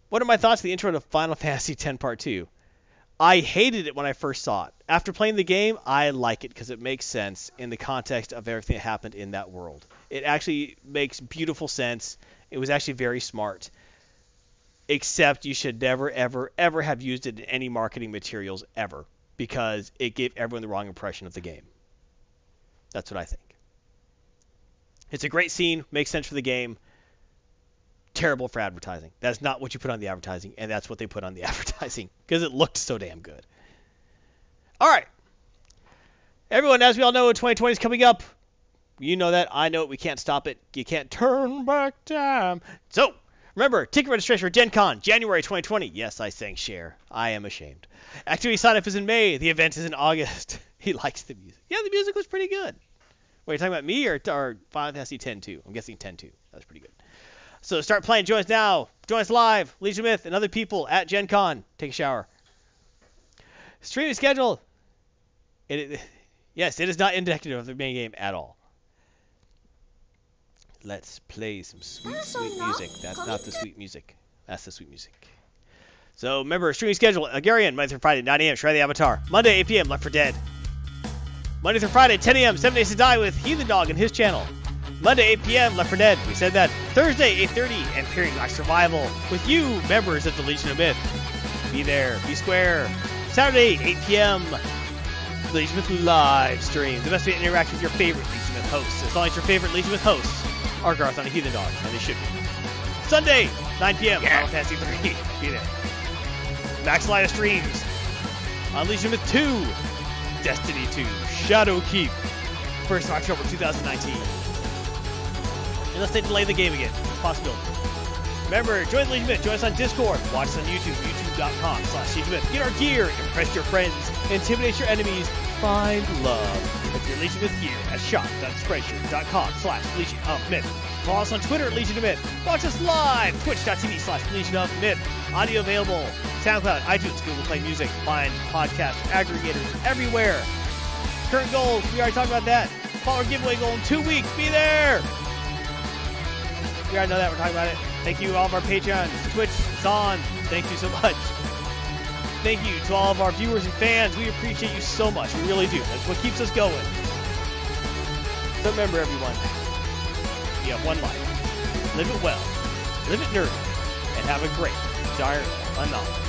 what are my thoughts the intro to Final [LAUGHS] Fantasy X Part 2? I hated it when I first saw it. After playing the game, I like it because it makes sense in the context of everything that happened in that world. It actually makes beautiful sense. It was actually very smart. Except you should never, ever, ever have used it in any marketing materials ever because it gave everyone the wrong impression of the game. That's what I think. It's a great scene, makes sense for the game. Terrible for advertising. That's not what you put on the advertising, and that's what they put on the [LAUGHS] advertising because it looked so damn good. All right. Everyone, as we all know, 2020 is coming up. You know that. I know it. We can't stop it. You can't turn back time. So, remember, ticket registration for Gen Con, January 2020. Yes, I sang share. I am ashamed. Activity sign up is in May. The event is in August. [LAUGHS] he likes the music. Yeah, the music was pretty good. Wait, you talking about me or, or Final Fantasy 10 2? I'm guessing 10 2. That was pretty good. So start playing. Join us now. Join us live. Legion Myth and other people at Gen Con. Take a shower. Streaming schedule. It, it, yes, it is not indicative of the main game at all. Let's play some sweet, sweet music. That's not the sweet music. That's the sweet music. So remember, streaming schedule. Agarian, Monday through Friday, 9 a.m. Shred the Avatar. Monday, 8 p.m. Left 4 Dead. Monday through Friday, 10 a.m. 7 Days to Die with Heathen Dog and his channel. Monday, 8 p.m. Left 4 Dead. We said that. Thursday, 8:30, and Period Black Survival with you, members of the Legion of Myth. Be there, be square. Saturday, 8 p.m. Legion Myth live stream. The best way to interact with your favorite Legion Myth hosts. As long as your favorite Legion Myth hosts are Garth on a Heathen Dog, and they should be. Sunday, 9 p.m. Final Fantasy 3. Be there. Max Light streams. On Legion Myth 2. Destiny 2. Shadowkeep. 1st of October 2019. Unless they delay the game again. Possibility. Remember, join the Legion Myth. Join us on Discord. Watch us on YouTube. YouTube.com slash Legion Myth. Get our gear. Impress your friends. Intimidate your enemies. Find love. With your Legion Myth gear at shop.spreadshirt.com slash Legion of Myth. Follow us on Twitter at Legion of Myth. Watch us live. Twitch.tv slash Legion of Myth. Audio available. SoundCloud, iTunes, Google Play Music. Find podcast aggregators everywhere. Current goals. We already talked about that. Follow our giveaway goal in two weeks. Be there. We already know that. We're talking about it. Thank you all of our Patreons. Twitch, it's on. Thank you so much. Thank you to all of our viewers and fans. We appreciate you so much. We really do. That's what keeps us going. So remember, everyone, you have one life. Live it well, live it nerdy, and have a great, dire, unknown.